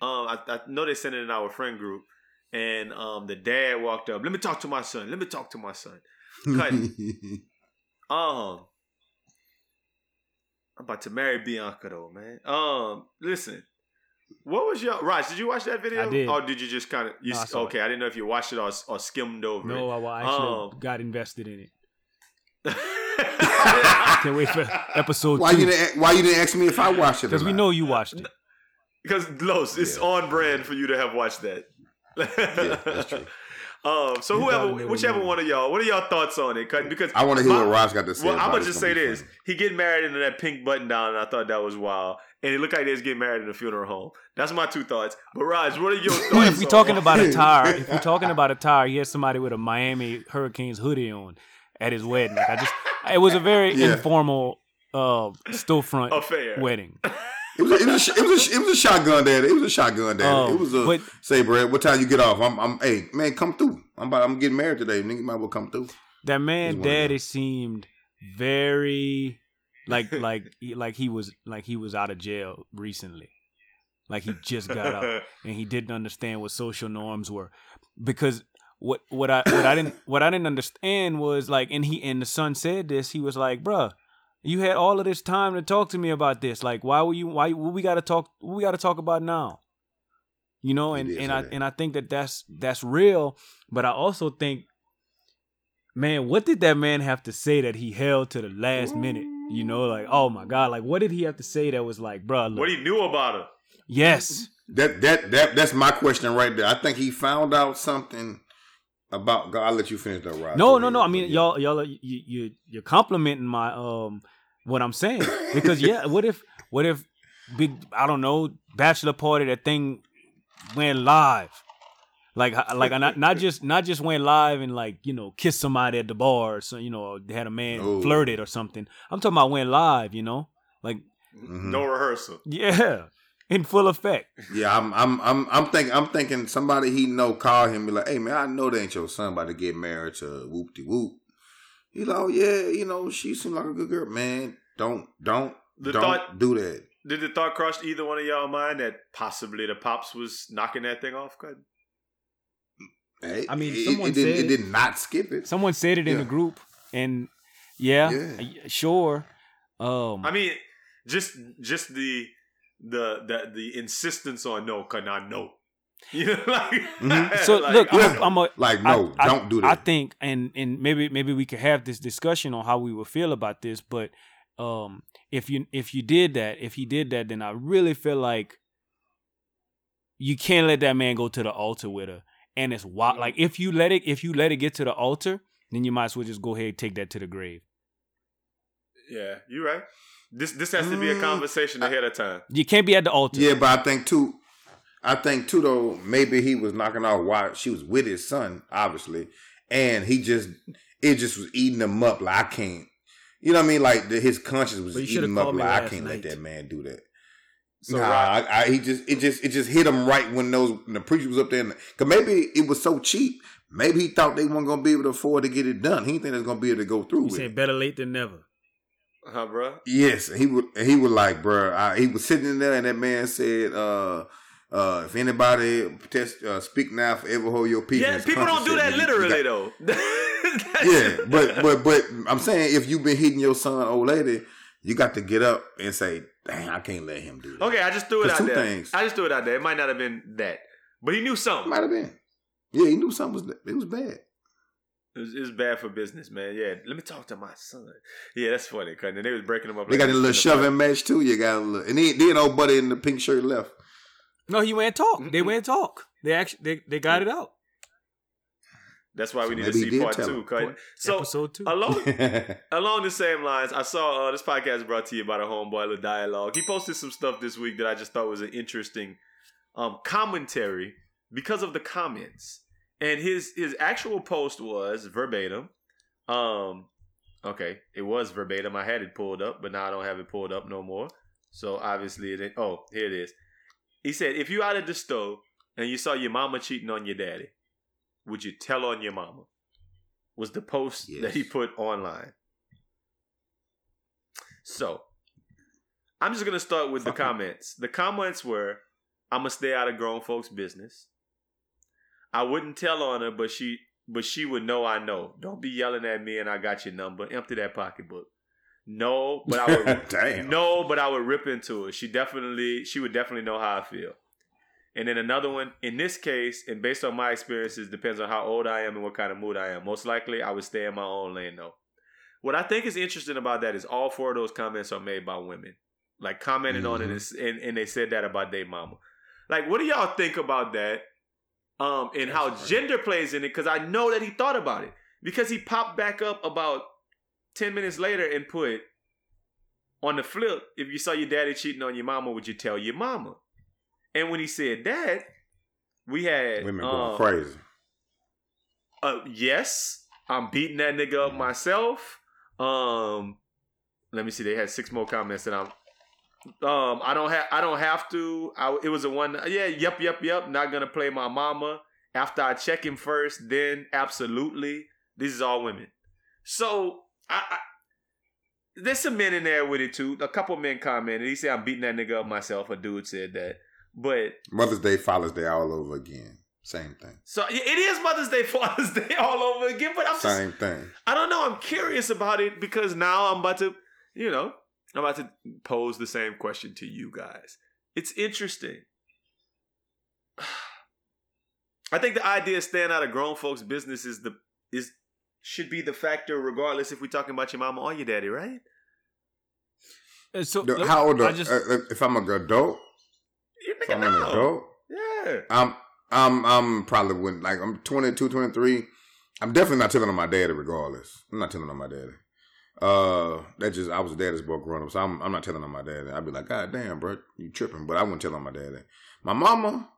Um I, I know they sent it in our friend group and um the dad walked up. Let me talk to my son. Let me talk to my son. Cut. Um, I'm about to marry Bianca though, man. Um, listen, what was your Raj? Did you watch that video? I did. Or did you just kind of? You No, I s- saw okay? I didn't know if you watched it or, or skimmed over No, I, I actually Um, got invested in it. it. Can't wait for episode why you two didn't Why you didn't ask me if I watched it? because we know you watched it. Because Los, it's Yeah. on brand for you to have watched that. Yeah, that's true. Um, so You whoever, whichever one of y'all, what are y'all thoughts on it? 'Cause- Because I want to hear my- what Ross got to say. Well, about I'm it. gonna just say this: funny. he getting married in that pink button down, and I thought that was wild. And it looked like they was getting married in a funeral home. That's my two thoughts. But Raj, what are your thoughts? Well, if we're talking about attire, if we're talking about attire, he had somebody with a Miami Hurricanes hoodie on at his wedding. Like I just, it was a very Yeah. informal uh, storefront affair, wedding. It was, a, it, was a, it, was a, it was a shotgun daddy. It was a shotgun daddy. Oh, it was a but- say, Brad. What time you get off? I'm, I'm. Hey, man, come through. I'm about. I'm getting married today. Nigga, might well come through. That He's man, one of daddy, seemed very like like he- like he was like he was out of jail recently. like he just got out and he didn't understand what social norms were. Because what what I what I didn't what I didn't understand was like and he and the son said this he was like bruh you had all of this time to talk to me about this. Like why were you why what we got to talk what we got to talk about now? You know and and I and I think that that's that's real. But I also think man what did that man have to say that he held to the last minute you know like oh my god like what did he have to say that was like bro, look, what he knew about her. yes That that that that's my question right there. I think he found out something about God. I'll let you finish that, Rod. No, no, no. I mean, Yeah. y'all, y'all, are- you, you, you're complimenting my um what I'm saying because yeah, what if, what if, big, I don't know, bachelor party that thing went live, like, like not not just not just went live and like you know kissed somebody at the bar, or so you know had a man No. flirted or something. I'm talking about went live, you know, like Mhm. No rehearsal. yeah, in full effect. Yeah, I'm I'm I'm I'm thinking I'm thinking somebody he know call him be like, hey man, I know that ain't your son about to get married to whoop de whoop. He like, oh yeah, you know, she seemed like a good girl. Man, don't don't The don't thought- do that. Did the thought cross either one of y'all mind that possibly the pops was knocking that thing off? Good. Hey, I mean, it, someone it, did, said- it did not skip it. Someone said it in the group, and yeah, Yeah. sure. Um, I mean, just just the the the the insistence on no, cause I know. You know, like, Mhm. so like, look, I I'm. I'm a, Like, no, I- don't do that. I think, and and maybe maybe we could have this discussion on how we would feel about this. But um, if you if you did that, if he did that, then I really feel like you can't let that man go to the altar with her. And it's wild. Like if you let it, if you let it get to the altar, then you might as well just go ahead and take that to the grave. yeah, you're right. This this has to be a Mm, conversation ahead of time. You can't be at the altar. Yeah, but I think too. I think too though. Maybe he was knocking off while she was with his son, obviously, and he just it just was eating him up. Like I can't, you know what I mean? Like the, his conscience was eating him up. called me Like I can't let that man do that. So nah, Rod- I, I, he just it just it just hit him right when those when the preacher was up there. Because maybe it was so cheap. Maybe he thought they weren't gonna be able to afford to get it done. He didn't think they was gonna be able to go through You with say it. better late than never. huh, bro? Yes, he would. He was like, bruh, I, he was sitting in there, and that man said, uh, uh, "If anybody test, uh, speak now, forever hold your peace." And Yeah, people don't do that "You- you literally got-" though. Yeah, but but but I'm saying if you've been hitting your son, old lady, you got to get up and say, "Dang, I can't let him do that." okay, I just threw it out two there. things. I just threw it out there. It might not have been that, but he knew something. might have been. Yeah, he knew something was it was bad. It was, it was bad for business, man. Yeah, let me talk to my son. Yeah, that's funny. Cause then they was breaking him up. They like got a little shoving match too. You got a little, and then, then old buddy in the pink shirt left. No, he went talk. They mm-hmm. went talk. They actually they, they got mm-hmm. it out. That's why we need to see part two. him. Cause, so Episode two. along along the same lines, I saw uh, this podcast brought to you by the homeboy the dialogue. He posted some stuff this week that I just thought was an interesting um, commentary because of the comments. And his his actual post was verbatim. Um, okay, it was verbatim. I had it pulled up, but now I don't have it pulled up no more. So obviously it ain't. Oh, here it is. He said, "If you out at the store and you saw your mama cheating on your daddy, would you tell on your mama?" Was the post that he put online. So, I'm just gonna start with the Fuck 'em. comments. The comments were, "I'm gonna stay out of grown folks' business." I wouldn't tell on her, but she but she would know I know. Don't be yelling at me and I got your number. Empty that pocketbook. No, but I would Damn. no, but I would rip into it. She definitely she would definitely know how I feel. And then another one, in this case, and based on my experiences, depends on how old I am and what kind of mood I am. Most likely I would stay in my own lane though. What I think is interesting about that is all four of those comments are made by women. Like commented on it Mhm. and, and, they said that about their mama. Like, what do y'all think about that? Um, and how That's gender plays in it, because I know that he thought about it. Because he popped back up about 10 minutes later and put on the flip, if you saw your daddy cheating on your mama, would you tell your mama? And when he said that, we had Women going um, crazy. uh, yes, I'm beating that nigga up myself. Um, let me see. They had six more comments that I'm. Um, I don't have. I don't have to. I, it was a one. Yeah. Yep. Yep. Yep. Not gonna play my mama. After I check him first, then absolutely. This is all women. So I, I there's some men in there with it too. A couple men commented. He said I'm beating that nigga up myself. A dude said that. But Mother's Day, Father's Day, all over again. Same thing. so it is Mother's Day, Father's Day all over again. But I'm just, Same thing. I don't know. I'm curious about it because now I'm about to, you know, I'm about to pose the same question to you guys. It's interesting. I think the idea of staying out of grown folks' business is the is should be the factor regardless if we're talking about your mama or your daddy, right? Uh, So How old? I are- just uh, if I'm an adult, You if nigga I'm an know. adult, Yeah. I'm I'm I'm probably wouldn't like I'm 22, 23. I'm definitely not telling on my daddy regardless. I'm not telling on my daddy. Uh, that just I was a daddy's boy growing up, so I'm I'm not telling on my daddy. I'd be like, God damn, bro, you tripping? But I wouldn't tell on my daddy. My mama,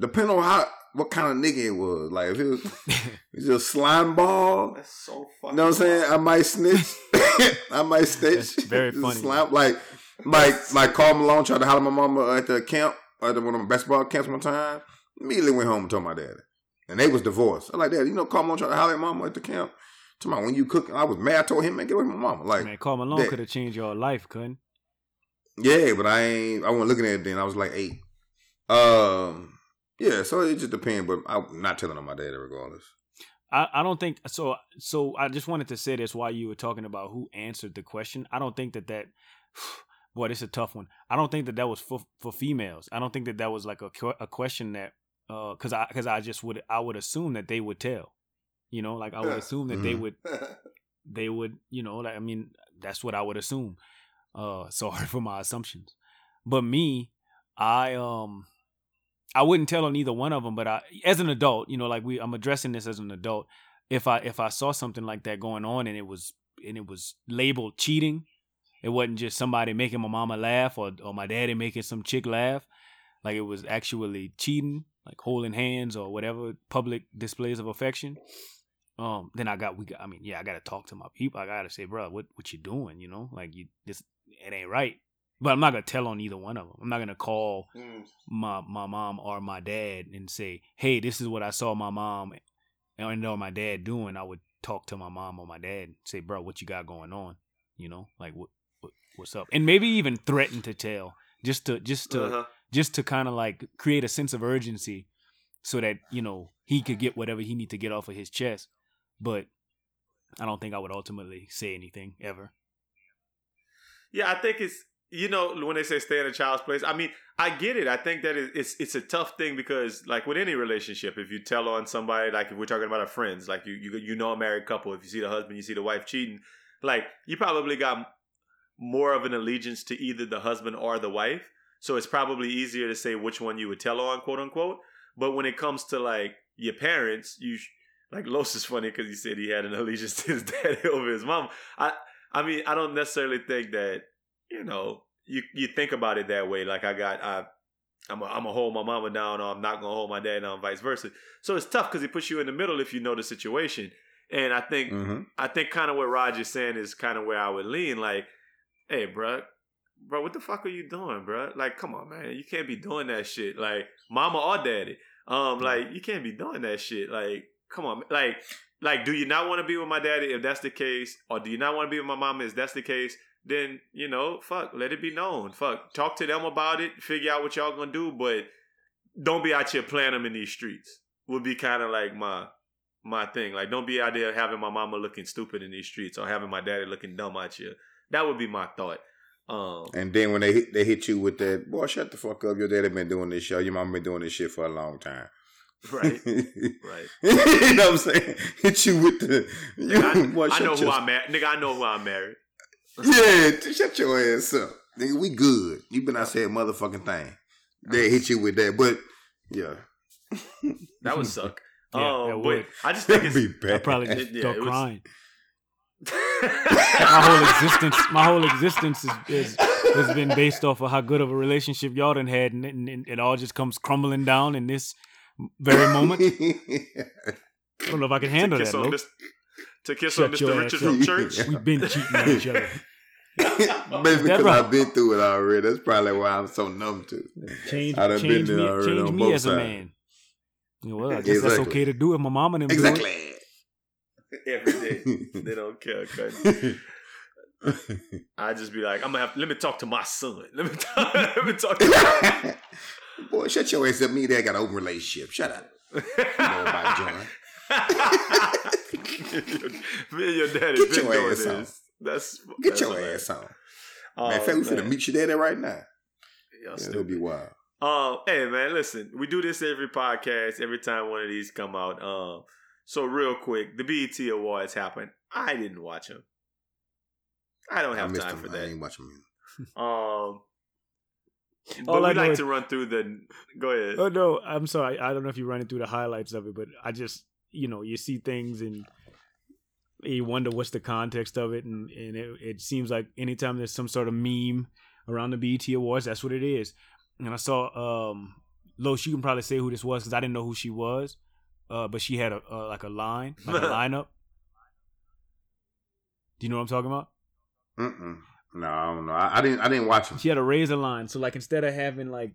depending on how what kind of nigga it was. Like if it was, it's just slime ball. That's so funny. You know what I'm saying? I might snitch. I might snitch. That's very funny. Slap. Like, like, like Karl Malone tried to holler my mama at the camp, at one of my basketball camps one time. Immediately went home and told my daddy. And they was divorced. I'm like, Dad, you know Karl Malone tried to holler at mama at the camp? Tomorrow when you cooking, I was mad. I told him, man, get away from my mama. Like, man, Karl Malone that- could have changed your life, couldn't? yeah, but I ain't. I wasn't looking at it then. I was like eight. Um, yeah. So it just depends. But I'm not telling on my daddy regardless. I, I don't think so. So I just wanted to say this while you were talking about who answered the question. I don't think that that. Boy, this is a tough one. I don't think that that was for for females. I don't think that that was like a a question that uh because I because I just would I would assume that they would tell. You know, like I would assume that they Mhm. would they would you know like I mean that's what I would assume. Uh, sorry for my assumptions, but me, I um, I wouldn't tell on either one of them. But I, as an adult, you know, like we, I'm addressing this as an adult. If I if I saw something like that going on and it was and it was labeled cheating, it wasn't just somebody making my mama laugh or or my daddy making some chick laugh, like it was actually cheating, like holding hands or whatever public displays of affection. Um then i got we got i mean yeah i gotta talk to my people. I gotta say bro what what you doing? You know like you this it ain't right. But i'm not gonna tell on either one of them i'm not gonna call my my mom or my dad and say hey this is what i saw my mom and or my dad doing. I would talk to my mom or my dad and say bro what you got going on? You know like what what's up and maybe even threaten to tell just to just to Uh-huh. just to kind of like create a sense of urgency so that you know he could get whatever he need to get off of his chest but i don't think i would ultimately say anything ever Yeah, I think it's you know when they say stay in a child's place. I mean, I get it. I think that it's it's a tough thing because like with any relationship, if you tell on somebody, like if we're talking about our friends, like you you you know a married couple, if you see the husband, you see the wife cheating, like you probably got more of an allegiance to either the husband or the wife. So it's probably easier to say which one you would tell on, quote unquote. But when it comes to like your parents, you sh- like Los is funny because he said he had an allegiance to his dad over his mom. I I mean, I don't necessarily think that you know you you think about it that way. Like I got I. I'm a, I'm gonna hold my mama down, or I'm not gonna hold my dad down, vice versa. So it's tough because it puts you in the middle if you know the situation. And I think Mm-hmm. I think kind of what Roger's saying is kind of where I would lean. Like, hey, bro, bro, what the fuck are you doing, bro? Like, come on, man, you can't be doing that shit. Like, mama or daddy, um, like you can't be doing that shit. Like, come on, like, like, do you not want to be with my daddy if that's the case, or do you not want to be with my mama if that's the case? Then you know, fuck, let it be known. Fuck, talk to them about it, figure out what y'all gonna do, but don't be out here playing them in these streets. Would be kind of like my my thing. Like, don't be out there having my mama looking stupid in these streets or having my daddy looking dumb out here. That would be my thought. Um, And then when they hit, they hit you with that, boy, shut the fuck up. Your daddy been doing this show. Your mama been doing this shit for a long time. right, right. you know what I'm saying? Hit you with the. You, Nigga, boy, I, I know who I'm married. Nigga, I know who I'm married. Yeah, just shut your ass up. Nigga, we good. You been out saying motherfucking thing. They hit you with that, but yeah. That would suck. Yeah, um, that would. I just think That'd it's. be bad. i probably just Yeah, start it was- crying my whole existence my whole existence is, is has been based off of how good of a relationship y'all done had and, and, and it all just comes crumbling down in this very moment i don't know if i can handle to that on Lo. Mis- to kiss Shut on your Mr. Richard up. from church. we've been cheating on each other Maybe because right. I've been through it already. That's probably why I'm so numb to. change, I done been change there me, already change on me both as a man You know, well, I guess that's okay to do if my mama and them do it. Every day. they don't care. cuz. I just be like, I'm gonna have. Let me talk to my son. Let me talk. let me talk. To Boy, shut your ass up. Me and Dad got an open relationship. Shut up. You know about John. Me and your daddy Get been your doing ass on. this. That's Get that's your hilarious. ass on. Oh, man, in fact, we finna meet your daddy right now. Y'all Yeah, it'll be wild. Um, hey man, listen, we do this every podcast, every time one of these come out. Um, so real quick, the BET Awards happened. I didn't watch them. I don't have missed time him. for that. I that. ain't watching him. Um, but All we I know like is- to run through the. Go ahead. Oh no, I'm sorry. I don't know if you're running through the highlights of it, but I just you know you see things and you wonder what's the context of it, and and it, it seems like anytime there's some sort of meme around the BET Awards, that's what it is. And I saw um Los, you can probably say who this was because I didn't know who she was, uh, but she had a uh, like a line, like a lineup. Do you know what I'm talking about? Mm-mm. No, I don't know. I, I didn't. I didn't watch him. She had a razor line, so like instead of having like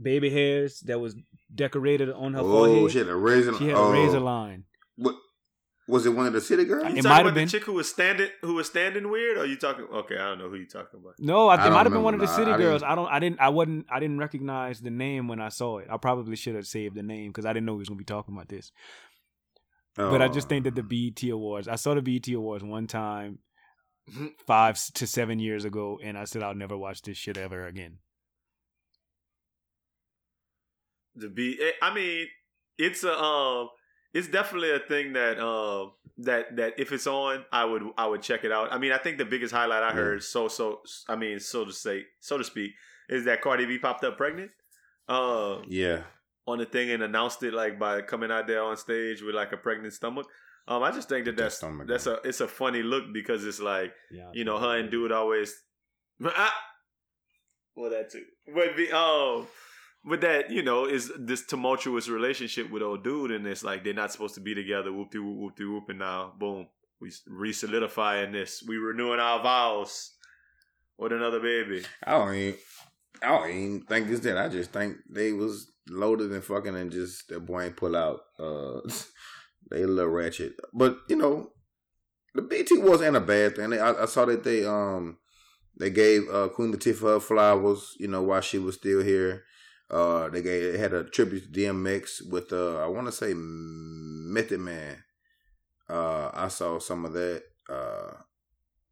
baby hairs that was decorated on her Oh, forehead, she had a razor. she had oh, a razor line. What was it? One of the city girls? You It talking might about have the chick who was standing, who was standing weird, or you talking? Okay, I don't know who you talking about. No, I, I it might have been one of the city I girls. didn't- I don't. I didn't. I wasn't. I didn't recognize the name when I saw it. I probably should have saved the name because I didn't know we was gonna be talking about this. But I just Oh. think that the BET Awards. I saw the BET Awards one time, five to seven years ago, and I said I'll never watch this shit ever again. The B. eh, I mean, it's a um, it's definitely a thing that um that that if it's on, I would I would check it out. I mean, I think the biggest highlight I Yeah. heard, so so I mean, so to say, so to speak, is that Cardi B popped up pregnant. Um, Yeah. on the thing and announced it like by coming out there on stage with like a pregnant stomach. Um, I just think that That that's stomach, that's a it's a funny look because it's like Yeah, you know her and dude always. Well, that too. But the um, but that you know is this tumultuous relationship with old dude, and it's like they're not supposed to be together. Whoop de whoop whoop de whoop, and now boom, we re-solidifying this. We renewing our vows with another baby. I don't even. I don't even think it's that. I just think they was loaded and fucking and just that boy ain't pull out. Uh, they a little ratchet, but you know, the BT wasn't a bad thing. I, I saw that they um they gave uh, Queen Latifah flowers. You know, while she was still here. Uh, they gave they had a tribute to DMX with uh I want to say Method Man. Uh, I saw some of that. Uh,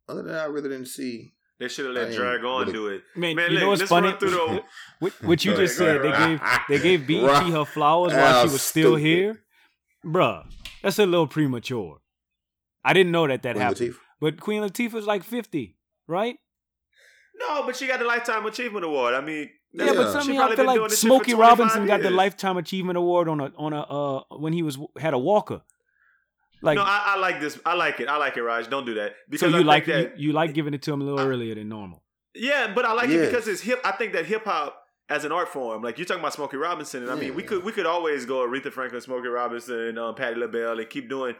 other than that, I really didn't see. They should have let Drag On really- do it. Man, Man, you know what's funny? run the- what, what you just said, they gave they gave BET Right. her flowers while she was still stupid. here, bruh. That's a little premature. I didn't know that that Queen happened. Latifah? But Queen Latifah's like fifty, right? No, but she got the Lifetime Achievement Award. I mean, Yeah, Yeah. but some She of y'all feel like this shit for Smokey 25 Robinson got the. Lifetime Achievement Award on a on a uh when he was had a walker. Like no, I, I like this. I like it. I like it, Raj. Don't do that. Because I you think like that. you, you like giving it to him a little earlier than normal. yeah, but I like it because it's hip. I think that hip hop as an art form, like you're talking about Smokey Robinson, and I mean, we could we could always go Aretha Franklin, Smokey Robinson, um, Patti LaBelle, and keep doing,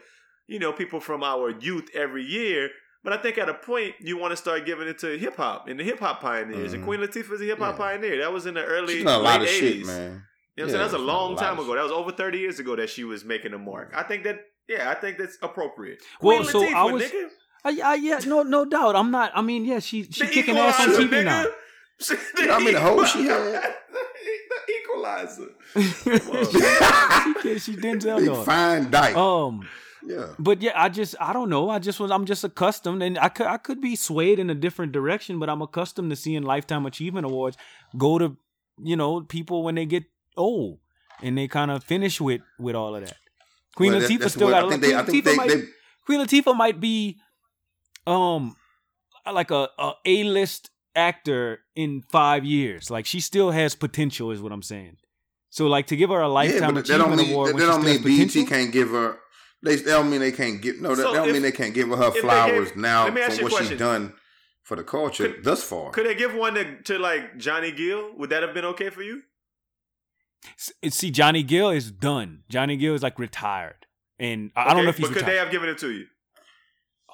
you know, people from our youth every year. But I think at a point you want to start giving it to hip hop and the hip hop pioneers. And Mhm. Queen Latifah is a hip hop Yeah. pioneer. That was in the early She's done a lot late of 80s. shit, man. You know what I'm Yeah, saying? That was a she's a long time of ago. That was over 30 years ago that she was making a mark. I think that, yeah, I think that's appropriate. Well, Queen so Latifah, I was- nigga. I, I, yeah, no, no doubt. I'm not. I mean, yeah, she she The kicking ass on equalizer, TV now. nigga. You know how many hoes she had? the equalizer. she, kid- she Denzel Big dog. fine dyke. Um, yeah. but yeah, I just I don't know. I just was I'm just accustomed, and I could I could be swayed in a different direction, but I'm accustomed to seeing lifetime achievement awards go to you know people when they get old and they kind of finish with with all of that. Queen Well, Latifah that's still got. I a think Queen they. Latifah they. might, they Queen Latifah might be, um, like a a list actor in five years. Like she still has potential, is what I'm saying. So like to give her a yeah, lifetime don't achievement mean award that, that don't mean potential. can't give her. They that don't mean they can't give. No, that, So that don't if- mean they can't give her her if they flowers gave- now let me ask for you a what she's question. done for the culture Could- thus far. Could they give one to, to like Johnny Gill? Would that have been okay for you? See, Johnny Gill is done. Johnny Gill is like retired, and I, I don't know if he's But could they have given it to you?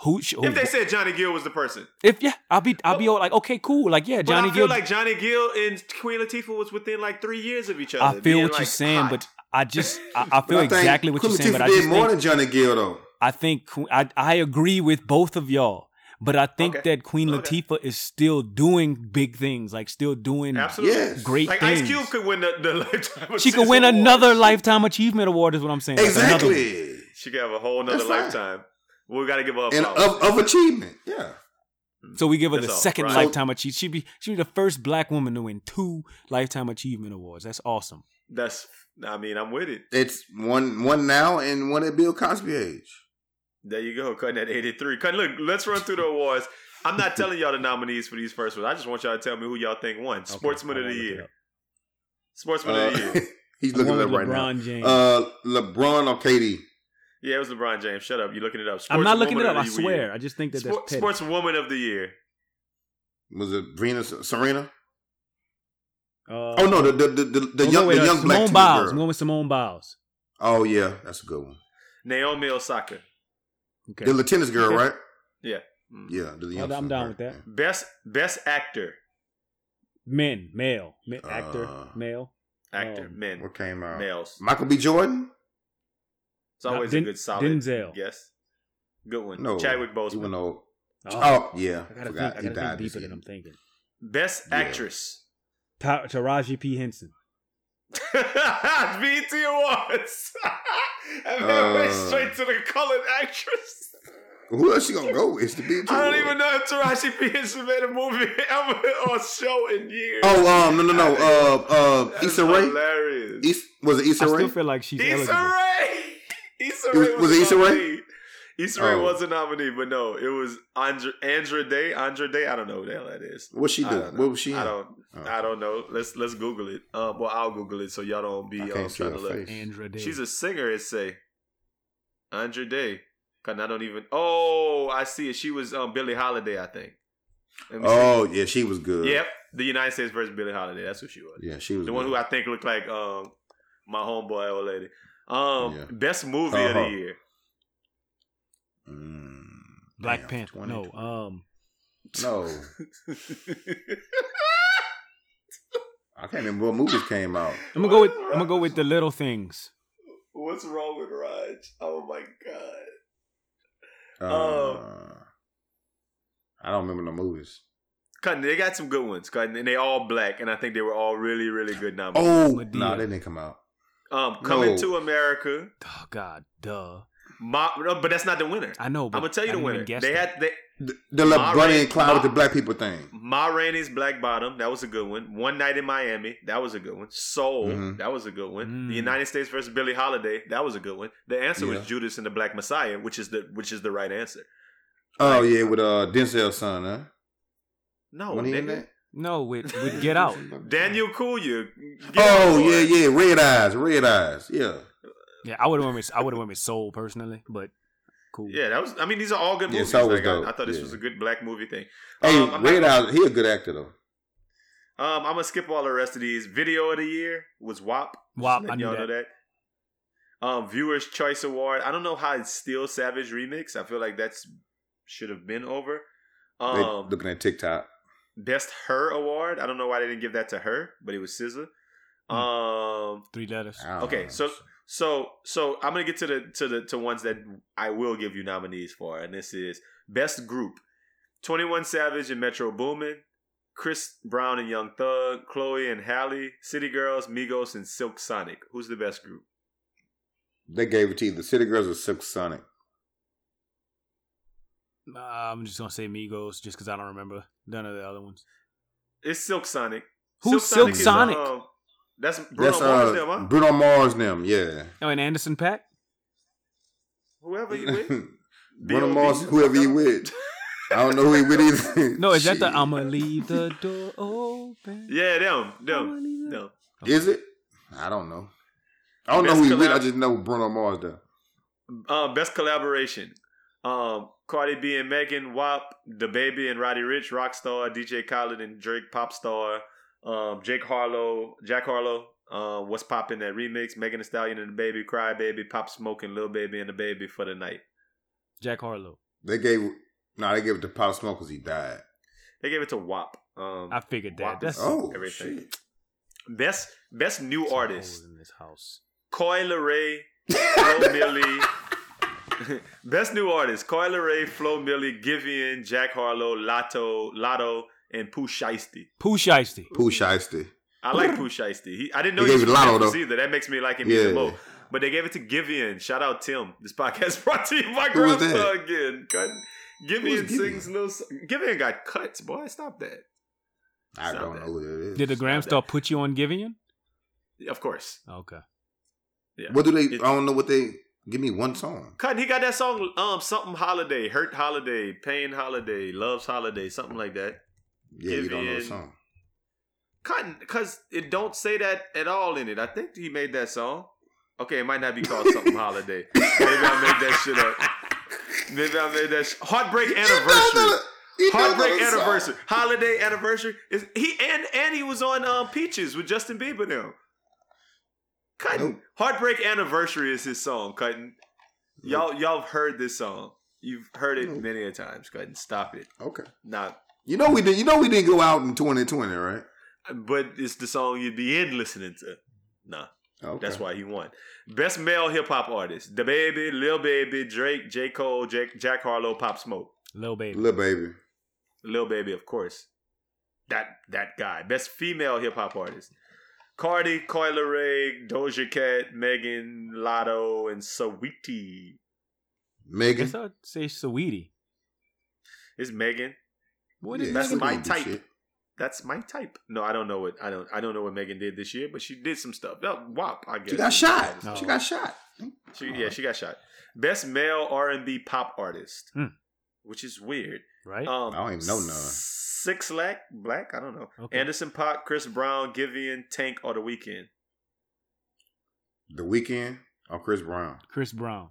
who, who- If they said Johnny Gill was the person. if yeah, I'll be I'll be all like okay, cool. Like yeah, But Johnny I feel Gill. like Johnny Gill and Queen Latifah was within like three years of each other. I feel what like, you're saying, hot. but I just I, I feel I exactly what Queen you're saying. Latifah But I did just more think, than Johnny Gill though. I think I I agree with both of y'all. But I think Okay. that Queen Okay. Latifah is still doing big things, like still doing Absolutely. Yes. great Like things. Ice Cube could win the, the lifetime. she could win Award. another lifetime achievement award. Is what I'm saying. Like another. Exactly. She could have a whole nother That's fine. lifetime. We got to give her a And of, of achievement. Yeah. Mm. So we give her the all, second right. lifetime achievement. She'd be she'd be the first black woman to win two lifetime achievement awards. That's awesome. That's. I mean, I'm with it. It's one one now and one at Bill Cosby age. There you go, cutting at 83. Cutting, look, let's run through the awards. I'm not telling y'all the nominees for these first ones. I just want y'all to tell me who y'all think won. Sportsman of the I'll look it year. Sportsman Uh, of the year. he's looking went it up with right now. LeBron James. Uh, LeBron or KD? Yeah, it was LeBron James. Shut up. You're looking it up. I'm not looking it up. I swear. year. I just think that Sport, that's petty. Sportswoman of the year. Was it Venus Serena? Uh, Oh no, the the the, the, the young with, the uh, young black Simone tennis Biles. girl. I'm going with Simone Biles. Oh yeah, that's a good one. Naomi Osaka. Okay. The tennis girl, Okay. right? Yeah. Mm. Yeah, the Oh, young I'm down right. with that. Best Best Actor. Men, male, Ma- actor, Uh, male. Actor. Um, men. What came out? Males. Michael B. Jordan? It's always Den- a good solid Denzel. guess. Good one. No, Chadwick Boseman. went. Oh, Oh, yeah, I gotta forgot think, I he gotta died think this deeper year. than I'm thinking. Best Yeah. Actress. Ta- Taraji P Henson. BET Awards. and then went Uh, straight to the colored actress. Who else she gonna go with? It's the BT. I don't Awards. even know if Taraji P. Henson made a movie ever or show in years. Oh, um, no, no, no. Uh, uh, That's Issa Rae. Hilarious. Issa, was it Issa I still feel like she's Issa eligible. Rae. Issa It was- Rae was, was it a Issa Rae? Nominee. Issa Rae Oh. was a nominee, but no, it was Andra, Andra Day. Andra Day. I don't know who the hell that is. What she I do? What was she? I don't. Oh. I don't know. Let's let's Google it. Um, well, I'll Google it so y'all don't be um, trying to look. face. Andra Day. She's a singer. It say Andra Day. Cause I don't even. Oh, I see it. She was um Billie Holiday, I think. Let me see. Oh, yeah, she was good. Yep, the United States versus Billie Holiday. That's who she was. Yeah, she was The one who I think looked like um my homeboy old lady. Um, Yeah. best movie of the Uh-huh. year. Mm, Black damn, Panther. 20. No, um, no. I can't remember what movies came out. I'm gonna go with I'm gonna go with the little things. What's wrong with Raj? Oh my god. Uh, Oh. I don't remember no movies. Cutting, they got some good ones, Cutting, and they all black, and I think they were all really, really good nominees. Oh, Madea. no, they didn't come out. Um, Coming No. to America, Oh God, duh. Ma- no, but that's not the winner. I know, but I'm gonna tell you I the winner. They that. had they The, the little Ma Bunny Rainey- and Clyde with the black people thing. Ma Rainey's Black Bottom, that was a good one. One Night in Miami, that was a good one. Soul, Mhm. that was a good one. Mm. The United States versus Billie Holiday, that was a good one. The answer Yeah. was Judas and the Black Messiah, which is the which is the right answer. Oh yeah, with uh Denzel's son, huh? No, When he in nigga. that? No, with with Get Out. Daniel Kaluuya. Get Oh out, yeah, yeah, red eyes, red eyes, yeah. Yeah, I would have went with I would have went with Soul personally, but cool. Yeah, that was. I mean, these are all good Yeah, movies. Soul was Like, I, dope. I thought this Yeah. was a good black movie thing. Hey, Um, I'm red not- eyes, he a good actor though. Um, I'm gonna skip all the rest of these. Video of the year was WAP. WAP, letting I knew y'all know that. Um, Viewers Choice Award. I don't know how it's still Savage Remix. I feel like that's should have been over. They Um, looking at TikTok. Best Her Award. I don't know why they didn't give that to her, but it was SZA. Hmm. Um, Three letters. Okay, know. so so so I'm gonna get to the to the to ones that I will give you nominees for, and this is best group: Twenty One Savage and Metro Boomin, Chris Brown and Young Thug, Chloe and Halle, City Girls, Migos, and Silk Sonic. Who's the best group? they gave it to you. The City Girls or Silk Sonic. Uh, I'm just gonna say Migos just because I don't remember none of the other ones. It's Silk Sonic. Who's Silk is, Sonic? um, that's Bruno That's Mars, uh, them, huh? Bruno Mars them, yeah. Oh, and Anderson .Paak. Whoever you with. Bruno B.O.B. Mars, whoever you with. I don't know who he with either. No, is that the I'ma leave the door open? Yeah, them, I'ma them, leave the- them. Is it? I don't know. I don't Best know who he with. I just know Bruno Mars though. Um, best collaboration. Um, Cardi B and Megan, WAP, DaBaby and Roddy Ricch, Rockstar, DJ Khaled and Drake, Popstar, um, Jake Harlow, Jack Harlow, uh, What's popping that remix, Megan Thee Stallion and DaBaby, Cry Baby, Pop Smoke and Lil Baby and DaBaby for the night. Jack Harlow. They gave no, they gave it to Pop Smoke because he died. They gave it to WAP. Um, I figured that. WAP That's Oh everything. shit! best best new some artist. in this house. Coi Leray, Flo Milli, Best new artist: Coi Leray, Flo Milli, Giveon, Jack Harlow, Latto, Latto, and Pooh Shiesty. Pooh Shiesty. Pooh Shiesty. I like Pooh Shiesty. He, I didn't know They he gave was it from Lotto, Memphis though. either. That makes me like him Yeah. even more. But they gave it to Giveon. Shout out Tim. This podcast brought to you by Who Grandpa again. Cut. Who's Giveon Giveon? sings little. Giveon got cuts, boy. Stop that. I Stop don't that. know who it is. Did the Gram Star put you on Giveon? Of course. Okay. Yeah. What do they? It- I don't know what they. Give me one song. Cut. He got that song. Um, something holiday, hurt holiday, pain holiday, loves holiday, something like that. Yeah, you don't know the song. Cotton, because it don't say that at all in it. I think he made that song. Okay, it might not be called something holiday. Maybe I made that shit up. Maybe I made that sh- heartbreak anniversary. You Heartbreak the song. anniversary, holiday anniversary is he and and he was on um, Peaches with Justin Bieber now. Cutting Nope. Heartbreak anniversary is his song. Cutting y'all y'all have heard this song. You've heard it Nope. many a times. Cutting stop it. Okay. Not, You know we did. You know we didn't go out in 2020, right? but it's the song you'd be in listening to. Nah. Okay. That's why he won. Best male hip hop artist: DaBaby, Lil Baby, Drake, J Cole, Jack, Jack Harlow, Pop Smoke, Lil Baby. Little baby. Lil Baby, of course. That that guy. Best female hip hop artist: Cardi, Coi Leray, Doja Cat, Megan, Latto, and Saweetie. Megan. I guess I'd say Sweetie. It's Megan. What Yeah, is That's my type. That's my type. No, I don't know what I don't. I don't know what Megan did this year, but she did some stuff. Oh, WAP, I guess. She got shot. No. She got shot. She, yeah, she got shot. Best male R and B pop artist, Hmm. which is weird. right? Um, I don't even know none. Six Lack Black. I don't know. Okay. Anderson Pop, Chris Brown, Giveon, Tank, or The Weeknd. The Weeknd on Chris Brown. Chris Brown.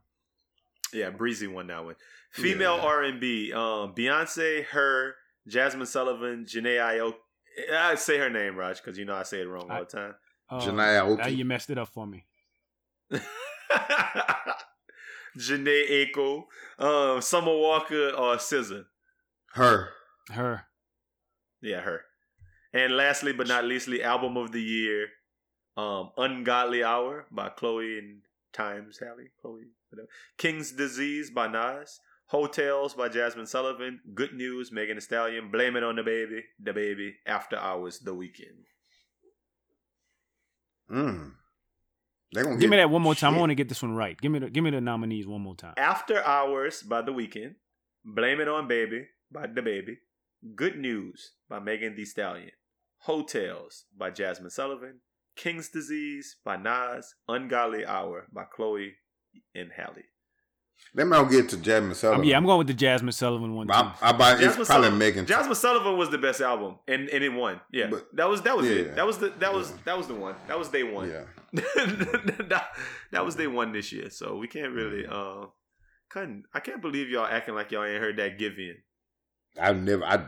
Yeah, Breezy won that one. Female Yeah. R and B. Um, Beyonce, her, Jazmine Sullivan, Janae Ayo. I say her name, Raj, because you know I say it wrong all the time. Uh, Janaya Oki. Now you messed it up for me. Jhené Aiko, um, Summer Walker, or SZA. Her. Her. Yeah, her. And lastly, but not leastly, album of the year, um, "Ungodly Hour" by Chloe and Times Halle. Chloe, whatever. "King's Disease" by Nas. "Heaux Tales" by Jazmine Sullivan. "Good News" Megan Thee Stallion. "Blame It on the Baby" DaBaby. "After Hours" The Weeknd. Mm. They gonna Give me that one more time. I shit. want to get this one right. Give me the give me the nominees one more time. "After Hours" by The Weeknd. "Blame It on Baby" by DaBaby. "Good News" by Megan Thee Stallion. "Heaux Tales" by Jazmine Sullivan. "King's Disease" by Nas. "Ungodly Hour" by Chloe and Halle. They might get to Jazmine Um, Sullivan. yeah, I'm going with the Jazmine Sullivan one too. I, I buy it's Jazmine probably Sullivan, Megan. Jazmine Sullivan was the best album, and, and it won. Yeah, But- that was that was yeah, it. That was the that was that was the one. That was day one. Yeah. that, that was day one this year. So we can't really. Uh, couldn't I can't believe y'all acting like y'all ain't heard that give in. I've never. I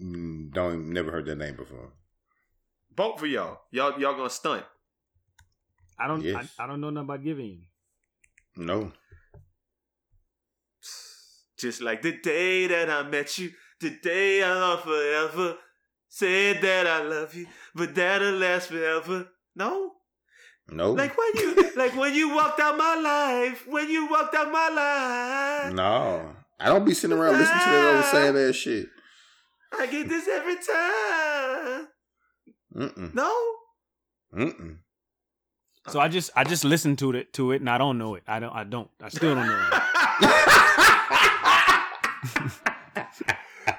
mm, don't never heard that name before. Vote for y'all. Y'all y'all gonna stunt. I don't Yes. I, I don't know nothing about giving. No. Just like the day that I met you, the day I love forever. Said that I love you, but that'll last forever. No, No. like when you, like when you walked out my life, when you walked out my life. no. I don't be sitting around listening to that old sad ass shit. I get this every time. Mm-mm. No, Mm-mm. So I just I just listened to it to it and I don't know it. I don't I don't I still don't know it.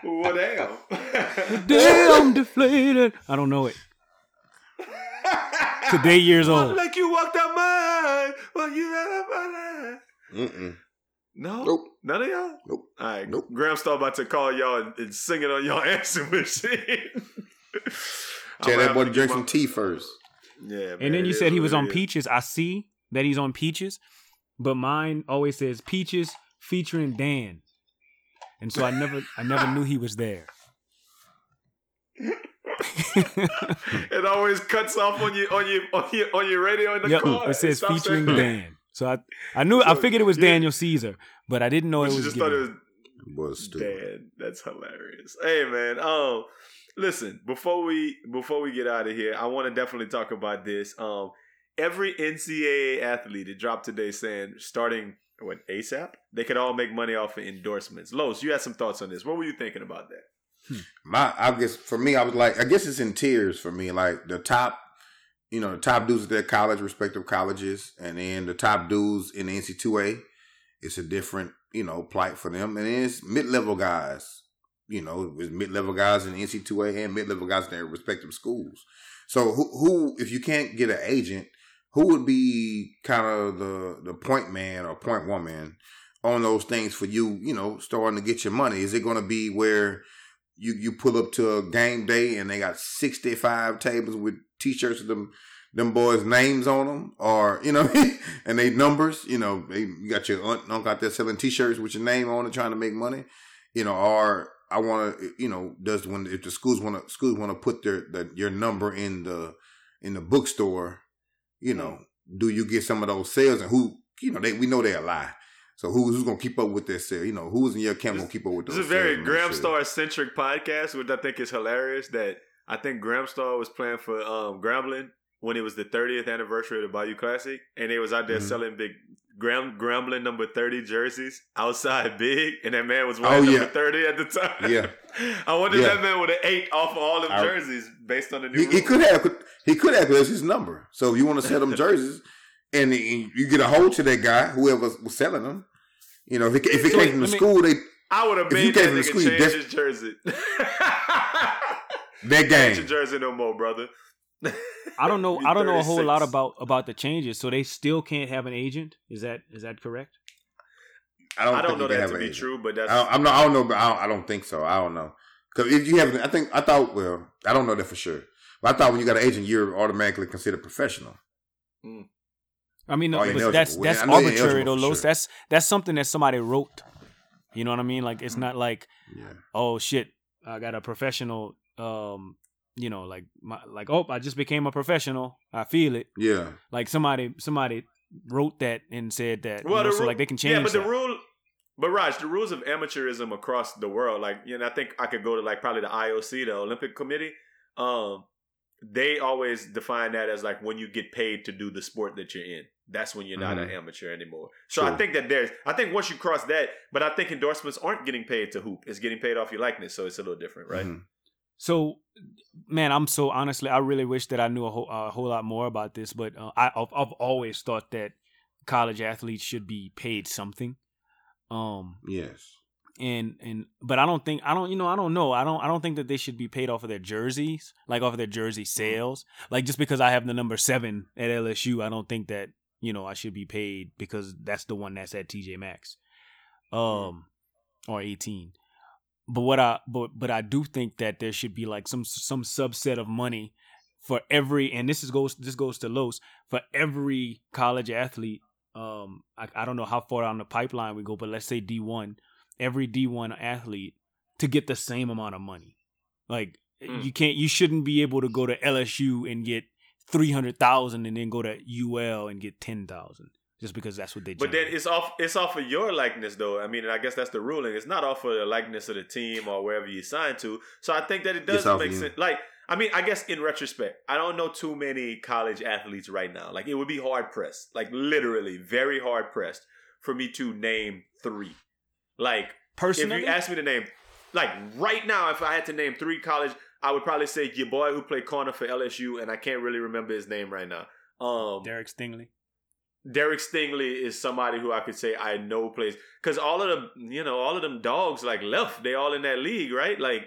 Well, damn. Damn deflated. I don't know it. Today years Walk old. Like you walked out mine, while you out my. Mm-mm. No, Nope. none of y'all. Nope. All right, Nope. Graham Star about to call y'all and, and sing it on y'all answer machine. Tell that boy to to drink get some tea first. Yeah, man, And then you said he was on is. Peaches. I see that he's on Peaches, but mine always says Peaches featuring Dan. And so I never I never knew he was there. It always cuts off on you on your on your on your radio in the Yep, car. it says stops featuring saying- Dan. So I I knew I figured it was yeah. Daniel Caesar, but I didn't know But it you was. just thought it was Gideon. Was stupid. Dan. That's hilarious. Hey man, um, listen before we before we get out of here, I want to definitely talk about this. Um, every NCAA athlete that dropped today saying starting what ASAP. They could all make money off of endorsements. Los, you had some thoughts on this. What were you thinking about that? Hmm. My, I guess for me, I was like, I guess it's in tiers for me. Like the top, you know, the top dudes at their college, respective colleges, and then the top dudes in the NC2A. It's a different, you know, plight for them, and then it's mid level guys. You know, with mid level guys in the NC2A and mid level guys in their respective schools. So who, who, if you can't get an agent, who would be kind of the the point man or point woman on those things for you? You know, starting to get your money. Is it going to be where you you pull up to a game day and they got sixty five tables with t-shirts with them them boys' names on them, or you know, and they numbers. You know, they, you got your aunt, uncle out there selling t-shirts with your name on it, trying to make money. You know, or I want to, you know, does when if the schools want to schools want to put their the, your number in the in the bookstore, you know, do you get some of those sales and who you know they we know they're a lie. So who, who's gonna keep up with sale? You know, who's in your camp gonna keep up with those? This is a very sales Graham? Star centric podcast, which I think is hilarious. That I think Graham Star was playing for um, Grambling when it was the 30th anniversary of the Bayou Classic, and they was out there Mhm. selling big Gram Grambling number 30 jerseys outside big, and that man was Oh, wearing yeah. number 30 at the time. Yeah. I wonder if that man would have ate off of all them I- jerseys based on the new. He, he could have he could have because his number. So if you want to sell them jerseys, and you get a hold to that guy, whoever was selling them. You know, if it, if it came from the school, they I would have If you made came that from the nigga school, you change his jersey. that Ain't your game. jersey no more, brother. I don't know. I don't know a whole lot about about the changes. So they still can't have an agent. Is that is that correct? I don't. I don't know that have to an be agent. true, but that's I don't, I'm not. I don't know. But I don't, I don't think so. I don't know. Because if you have, I think I thought. Well, I don't know that for sure. But I thought when you got an agent, you're automatically considered professional. I mean, no, Oh, but eligible. that's Well, that's I know you're arbitrary though, eligible Los. sure. That's that's something that somebody wrote. You know what I mean? Like it's not like Yeah. oh shit, I got a professional. Um, you know, like my like oh, I just became a professional. I feel it. Yeah. Like somebody somebody wrote that and said that. you Well, know, the so ru- like they can change. Yeah, but that. the rule, but Raj, the rules of amateurism across the world, like you know, I think I could go to like probably the IOC, the Olympic Committee. Um, they always define that as like when you get paid to do the sport that you're in. That's when you're not an amateur anymore. So I think that there's, I think once you cross that, but I think endorsements aren't getting paid to hoop. It's getting paid off your likeness, so it's a little different, right? Mhm. So, man, I'm so honestly, I really wish that I knew a whole, a whole lot more about this. But uh, I, I've, I've always thought that college athletes should be paid something. Um, Yes. And and but I don't think I don't you know I don't know I don't I don't think that they should be paid off of their jerseys like off of their jersey sales like just because I have the number seven at LSU I don't think that you know I should be paid because that's the one that's at TJ Maxx, um, or eighteen. But what I but but I do think that there should be like some some subset of money for every and this is goes this goes to Los for every college athlete. Um, I, I don't know how far down the pipeline we go, but let's say D one, every D one athlete to get the same amount of money. Like Mm. you can't, you shouldn't be able to go to LSU and get three hundred thousand and then go to UL and get ten thousand just because that's what they. But then it's off it's off of your likeness though. I mean, and I guess that's the ruling. It's not off of the likeness of the team or wherever you sign to. So I think that it does make sense. Like, I mean, I guess in retrospect, I don't know too many college athletes right now. Like, it would be hard pressed, like literally very hard pressed for me to name three. Like, personally, if you ask me to name, like right now, if I had to name three college, I would probably say your boy who played corner for LSU, and I can't really remember his name right now. Um, Derek Stingley. Derek Stingley is somebody who I could say I know plays because all of them, you know, all of them dogs like left. They all in that league, right? Like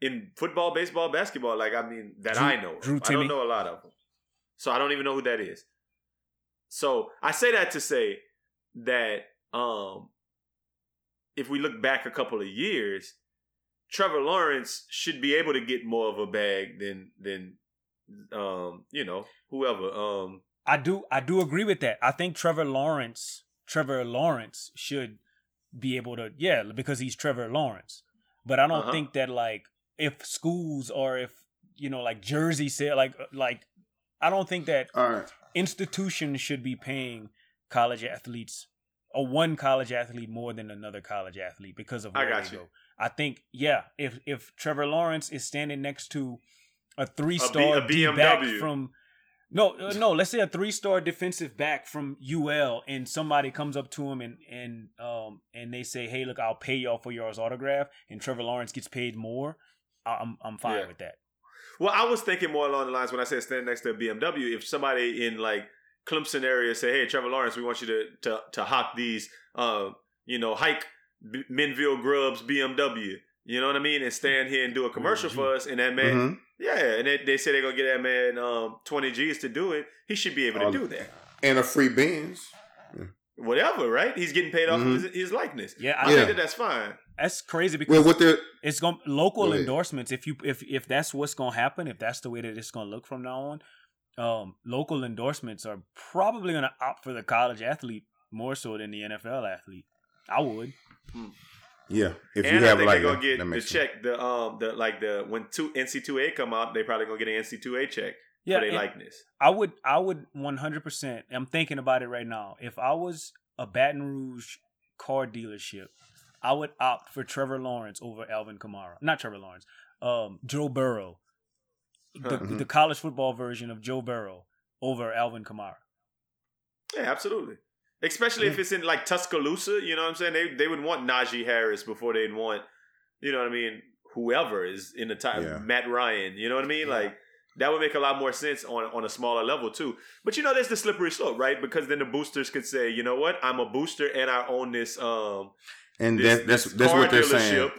in football, baseball, basketball. Like I mean, that Drew- I know. Drew I don't know a lot of them, so I don't even know who that is. So I say that to say that um, if we look back a couple of years, Trevor Lawrence should be able to get more of a bag than than um, you know whoever um. I do I do agree with that. I think Trevor Lawrence Trevor Lawrence should be able to yeah because he's Trevor Lawrence. But I don't Uh-huh. think that like if schools or if you know like Jersey say like like I don't think that All right. institutions should be paying college athletes or one college athlete more than another college athlete because of I where got they you. go. I think yeah, if if Trevor Lawrence is standing next to a three star a D back from No, uh, no. Let's say a three-star defensive back from UL, and somebody comes up to him and and um and they say, "Hey, look, I'll pay y'all for y'all's autograph," and Trevor Lawrence gets paid more. I- I'm I'm fine Yeah. with that. Well, I was thinking more along the lines when I said stand next to a BMW. If somebody in like Clemson area say, "Hey, Trevor Lawrence, we want you to to to hawk these, uh, you know, hike B- Menville Grubs BMW." You know what I mean? And stand here and do a commercial for us, and that man, Mhm. yeah, and they, they say they're gonna get that man um, twenty G's to do it. He should be able to do that. And a free Benz. Whatever, right? He's getting paid off Mhm. of his, his likeness. Yeah, I I, Yeah. think that that's fine. that's crazy because Well, what the it's going to local Go endorsements. If you if if that's what's going to happen, if that's the way that it's going to look from now on, um, local endorsements are probably going to opt for the college athlete more so than the NFL athlete. I would. yeah, if and you I have think like they're a, gonna get the makes sense. check. The um the like the when two NC two A come out, they probably gonna get an NC two A check Yeah, for their likeness. I would I would 100%. I'm thinking about it right now. If I was a Baton Rouge car dealership, I would opt for Trevor Lawrence over Alvin Kamara. Not Trevor Lawrence. Um Joe Burrow. The, Huh. the college football version of Joe Burrow over Alvin Kamara. Yeah, absolutely. Especially if it's in like Tuscaloosa, you know what I'm saying? They they would want Najee Harris before they'd want, you know what I mean, whoever is in the time, Yeah. Matt Ryan, you know what I mean? Like that would make a lot more sense on on a smaller level too. But you know, there's the slippery slope, right? Because then the boosters could say, you know what, I'm a booster and I own this um and this, that, that's this that's car what they're dealership, saying.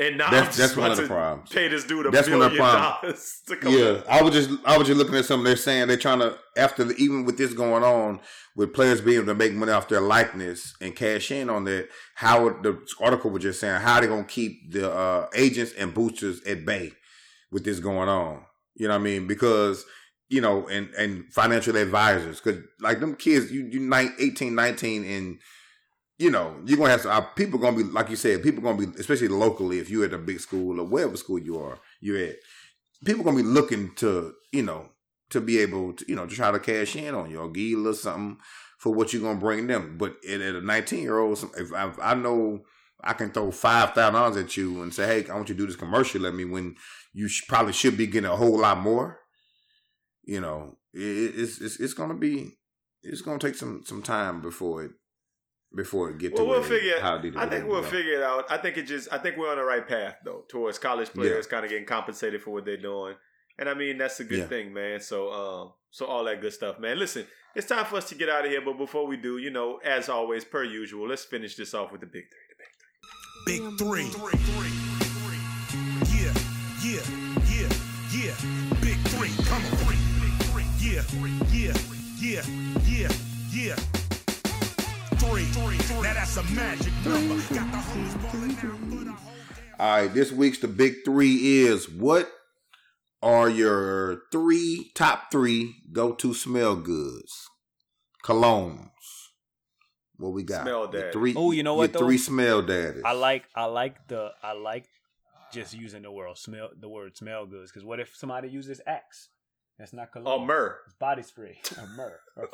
And now That's that's one of the problems. pay this dude a That's one of the billion dollars to come Yeah, I was just I was just looking at something they're saying they're trying to after the, even with this going on with players being able to make money off their likeness and cash in on that. How the article was just saying how they gonna keep the uh, agents and boosters at bay with this going on. You know what I mean? Because you know, and and financial advisors because like them kids, you you nine, 18, 19 and you know, you're gonna have some uh, people gonna be like you said, people gonna be especially locally if you're at a big school or wherever school you are, you're at. People gonna be looking to you know to be able to you know to try to cash in on you or give a little something for what you're gonna bring them. But at, at a 19 year old, if I, I know I can throw five thousand dollars at you and say, hey, I want you to do this commercial at me when you sh- probably should be getting a whole lot more. You know, it, it's it's it's gonna be it's gonna take some some time before it before it get to Well, we'll where figure. how deep I think we'll go. figure it out. I think it just. I think we're on the right path though towards college players kind of getting compensated for what they're doing, and I mean that's a good Yeah. thing, man. So, um, so all that good stuff, man. Listen, it's time for us to get out of here, but before we do, you know, as always, per usual, let's finish this off with the big three. the Big three. Yeah, yeah, yeah, yeah. Big three. Come on. Yeah, yeah, yeah, yeah, yeah. Three. Now that's a magic number. Got the hoes balling out for the whole All right, this week's the big three is what are your three top three go to smell goods? Colognes. What we got? Smell daddy. Three, Oh, you know what, though? Three smell daddies. I like I like the I like just using the word smell the word smell goods because what if somebody uses Axe? That's not cologne. Oh, myrrh. It's body spray or myrrh. Or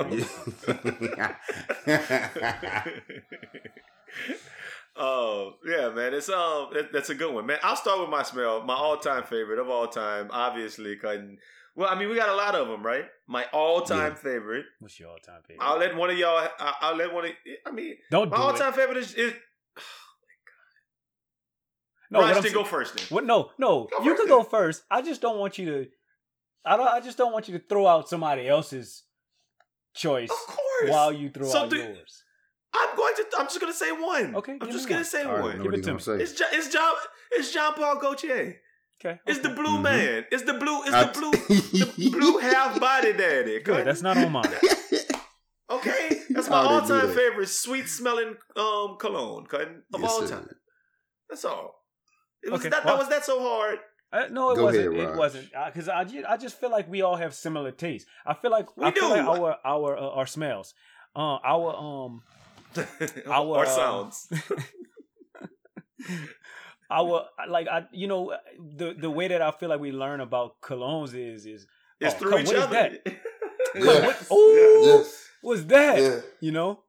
Oh yeah, man, it's um, that- that's a good one, man. I'll start with my smell, my all-time favorite of all time, obviously. Cutting. Well, I mean, we got a lot of them, right? My all-time Yeah. favorite. What's your all time favorite? I'll let one of y'all. I- I'll let one of. I mean, Don't my do all-time it. favorite is. is No, I'm Rashton, saying- go first then. What? No, no. Go you can go first. I just don't want you to. I don't. I just don't want you to throw out somebody else's choice Of course. while you throw So out do- yours. I'm going to. I'm just going to say one. Okay, I'm just going to say All right, one. know Give it to gonna It's say. John. It's John. It's John Paul Gaultier. Okay. It's the okay. blue Mhm. man. It's the blue. It's I- the blue. the blue half body daddy. Good. That's not on mine. Okay, that's my all time favorite sweet smelling um cologne cutting of Yes, all sir. time. That's all. It was Okay, that, well- that was that so hard. Uh, no, it Go wasn't. ahead, it wasn't because I just, I just feel like we all have similar tastes. I feel like We I feel do. like our our uh, our smells, uh, our um Our, or uh, sounds. our like I you know the the way that I feel like we learn about colognes is is It's oh, through come, each what is other. that? Yeah. What, oh, Yes. what's that? Yeah. You know,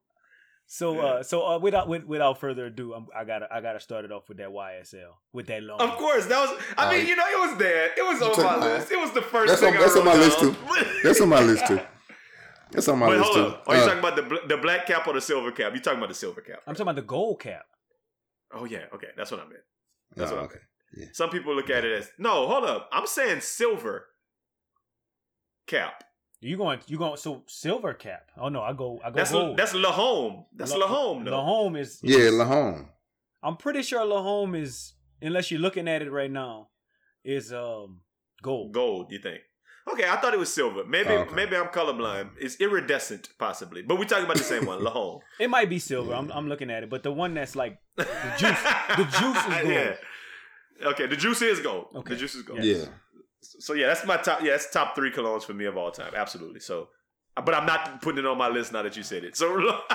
So Yeah. uh, so uh, without with, without further ado, I'm, I gotta I gotta start it off with that YSL with that long. Of course, that was. I mean, you know, it was there. It was on my mine. list. It was the first That's thing on- I that's on wrote my list, too. That's on my list too. That's on my Wait, list hold too. up. Are you Uh, talking about the bl- the black cap or the silver cap? You talking about the silver cap? I'm talking about the gold cap. Oh yeah, okay, that's what I meant. That's oh, what I okay. Some people look at it as no. Hold up, I'm saying silver cap. You going you going so silver cap? Oh no, I go I go That's gold. that's La Home. That's La Home. La though. Home is Yeah, is- Lahome. I'm pretty sure La Home is unless you're looking at it right now is um gold. Gold. You think? Okay, I thought it was silver. Maybe Oh, okay. maybe I'm colorblind. It's iridescent, possibly. But we're talking about the same one, La Home. It might be silver. I'm I'm looking at it, but the one that's like the juice the juice is gold. Yeah. Okay, the juice is gold. Okay. The juice is gold. Yeah. So yeah, that's my top. Yeah, that's top three colognes for me of all time. Absolutely. So, but I'm not putting it on my list now that you said it. So,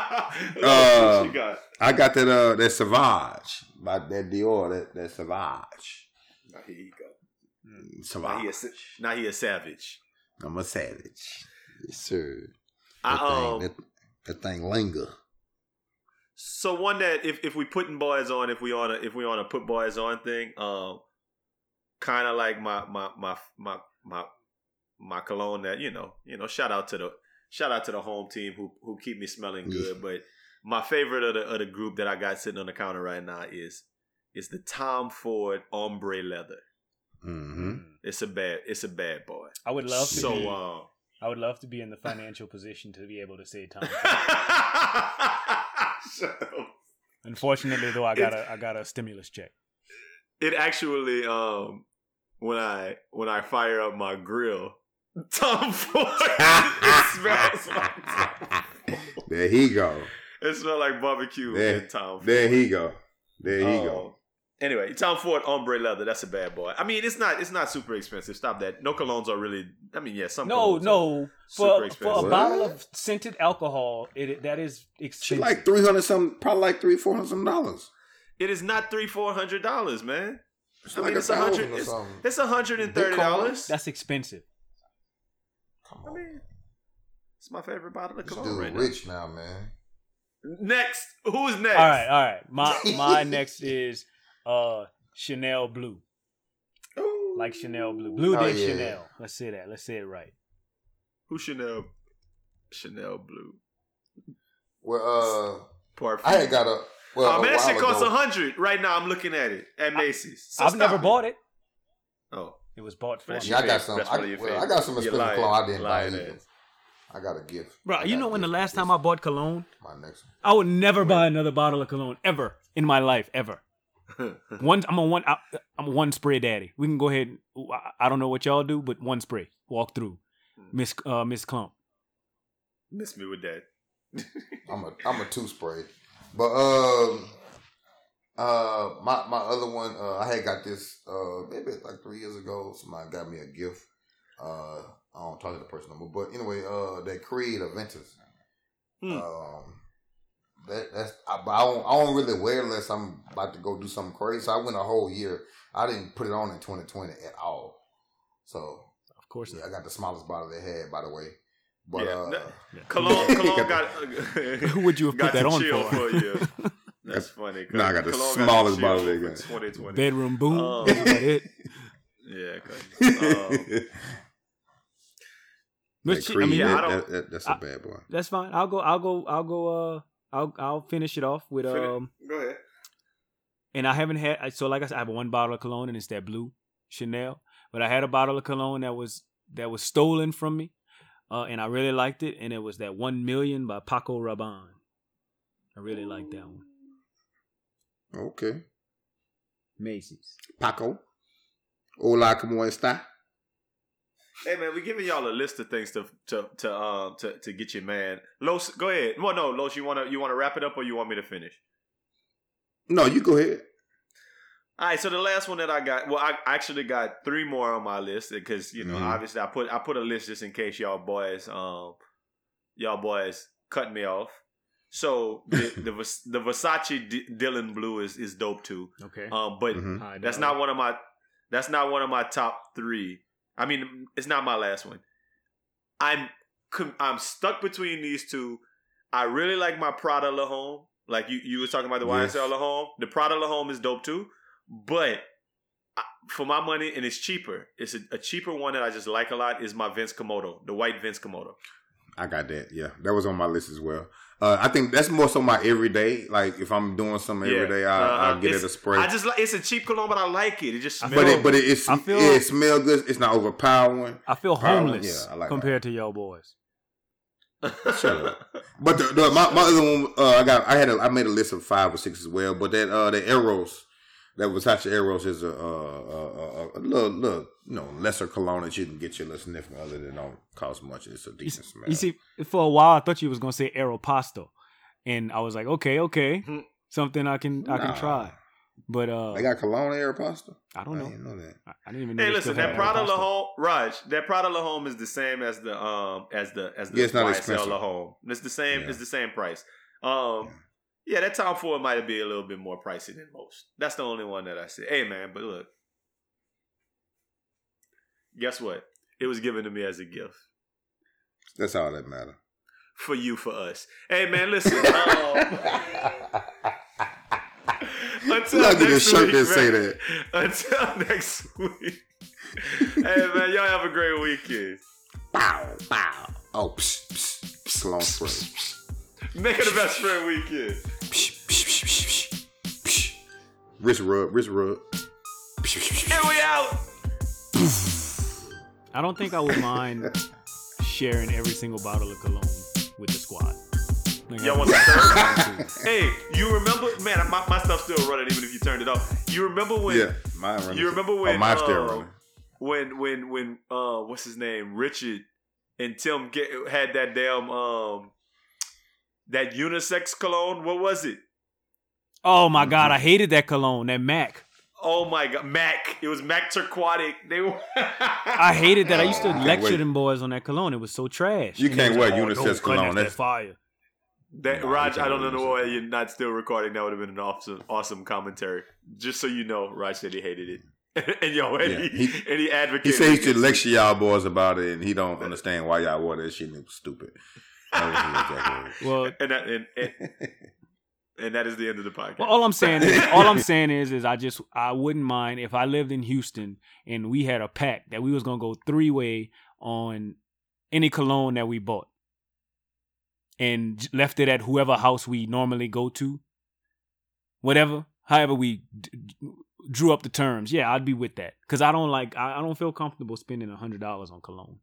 Uh, got? I got that uh that Savage by that Dior that that Savage. Now here you go. Now he, Savage. a, now he a savage. I'm a savage. Yes, sir. I, That um, thing, that, that thing linger. so one that if, if we putting boys on, if we on a if we on a put boys on thing, um, kind of like my my my my my my cologne that you know you know shout out to the shout out to the home team who who keep me smelling good. But my favorite of the of the group that I got sitting on the counter right now is is the Tom Ford ombre leather. Mm-hmm. It's a bad it's a bad boy. I would love to So be, um. I would love to be in the financial position to be able to say Tom. Shut up. Unfortunately, though, I got a I got a stimulus check. it actually um when I when I fire up my grill, Tom Ford it smells like Tom Ford. There he go. It smells like barbecue There, and Tom Ford. there he go. There he Um, go. Anyway, Tom Ford ombre leather. That's a bad boy. I mean, it's not it's not super expensive. Stop that. No colognes are really. I mean, yeah, some. No, colognes are- no, super for for a expensive. bottle of scented alcohol, it that is She expensive. like three hundred some, probably like three four hundred some dollars. It is not three four hundred dollars, man. It's I mean, a it's a hundred. or It's, something. it's a hundred and thirty dollars. That's expensive. Come I mean, it's my favorite bottle of this cologne dude right now. rich now, man. Next, who's next? All right, all right. My my next is uh Chanel Blue, Ooh. like Chanel Blue, Blue Oh, than yeah. Chanel. Let's say that. Let's say it right. Who Chanel? Chanel Blue. Well, uh, Parfum. I had got a. Well, a man, that shit costs a hundred right now. I'm looking at it at Macy's. So I've never it. bought it. Oh, It was bought for me. Yeah, I got some. I, one of your well, I got some expensive cologne. I didn't buy lying either. I got a gift. Bro, you know when the last time I bought cologne, My next one. I would never buy another bottle of cologne ever in my life ever. One, I'm a one, I, I'm a one spray daddy. We can go ahead. and- I- I don't know what y'all do, but one spray, walk through, Miss uh, Miss Clump. Miss me with that. I'm a I'm a two spray, but um, uh, my my other one, uh, I had got this uh maybe like three years ago. Somebody got me a gift. Uh, I don't talk to the person no more, but anyway, uh, that Creed Aventus. Hmm. Um, that that's I, but I don't I don't really wear unless I'm about to go do something crazy. So I went a whole year. I didn't put it on in 2020 at all. So Of course, yeah, I got the smallest bottle they had, by the way. But Yeah, uh, no- Cologne, Cologne got. Who would you have got put that to on chill for? a year. That's funny. No, I got the Cologne smallest chill bottle they got. 2020. bedroom boom. That's about it. Yeah, 'cause, um, But That shit, I mean, Yeah, that- don't- that- that- that's a I- bad boy. that's fine. I'll go. I'll go. I'll go. Uh, I'll I'll finish it off with Finish. um. Go ahead. And I haven't had. So like I said, I have one bottle of cologne, and it's that blue Chanel. But I had a bottle of cologne that was that was stolen from me, uh, and I really liked it. And it was that one million by Paco Rabanne. I really like that one. Okay. Macy's. Paco. Hola, como está? Hey man, we giving y'all a list of things to to to um to, to get you man. Los, go ahead. Well, no, Los, you wanna you wanna wrap it up or you want me to finish? No, you go ahead. All right, so the last one that I got, well, I actually got three more on my list because you know, Mhm. obviously, I put I put a list just in case y'all boys, um, y'all boys cut me off. So the the, the Versace D- Dylan Blue is is dope too. Okay. Um, but Mhm. That's not one of my that's not one of my top three. I mean, it's not my last one. I'm I'm stuck between these two. I really like my Prada La Home. Like you, you was talking about the Yes. YSL La Home. The Prada La Home is dope too, but for my money, and it's cheaper. It's a, a cheaper one that I just like a lot. Is my Vince Camuto, the white Vince Camuto. I got that. Yeah, that was on my list as well. Uh, I think that's more so my everyday. Like if I'm doing something every day, I, Uh-huh. I'll get it a spray. I just like it's a cheap cologne, but I like it. It just smells. but it, but it, it's, I feel- it smell good. It's not overpowering. I feel Probably, homeless yeah, I like compared to y'all boys. Shut up. But the, the, my, my other one, uh, I got, I had, a, I made a list of five or six as well. But that, uh, the Eros, that Versace Eros is a, uh, a, a, a little, little, you know, lesser cologne that you can get your little sniffing other than don't cost much. It's a decent smell. You see, for a while I thought you was gonna say Aeropasto, and I was like, okay, okay, Hmm. something I can I Nah. can try. But uh, they got cologne Aeropasta. I don't know. didn't know that. I, I didn't even know. Hey, they listen, still that had Prada La Home, Raj, that Prada La Home is the same as the um as the as the Yeah, it's not YSL expensive. La Home. It's the same. Yeah. It's the same price. Um, yeah, that Tom Ford might be a little bit more pricey than most. That's the only one that I see. Hey, man, but look, guess what? It was given to me as a gift That's all that matter. for you, for us. Hey, man, listen. um, until next shirt week, that say that. Until next week. hey, man, y'all have a great weekend. Bow, bow. Oh, psh, psh, psh, cologne spray. Make it the best friend weekend. Wrist rub, wrist rub. And we out. I don't think I would mind sharing every single bottle of cologne with the squad. Like, Y'all want some third? hey, you remember, man, my, my stuff's still running even if you turned it off. You remember when, Yeah, mine running. you remember Oh, when, mine's still uh, running. when, when, when, uh, what's his name? Richard and Tim get, had that damn, um, that unisex cologne. What was it? Oh my mm-hmm. god, I hated that cologne, that Mac. Oh my God, Mac. It was Mac Turquatic. They were. I hated that. I used to I lecture wait. them boys on that cologne. It was so trash. You And can't wear like, unisex "Oh, don't cologne. That's- that fire. That No, Raj, I don't know why you're not still recording. That would have been an awesome, awesome commentary. Just so you know, Raj said he hated it, and yo, and, Yeah, he, he- and he advocated. He said he should against lecture y'all boys about it, and he don't understand why y'all wore that shit. And it was stupid. That was exactly Well, and that and, and, and that is the end of the podcast. well, all I'm saying is, all I'm saying is, is I just I wouldn't mind if I lived in Houston and we had a pact that we was gonna go three way on any cologne that we bought, and left it at whoever house we normally go to, whatever, however we d- d- drew up the terms. Yeah, I'd be with that because I don't like I, I don't feel comfortable spending a hundred dollars on cologne.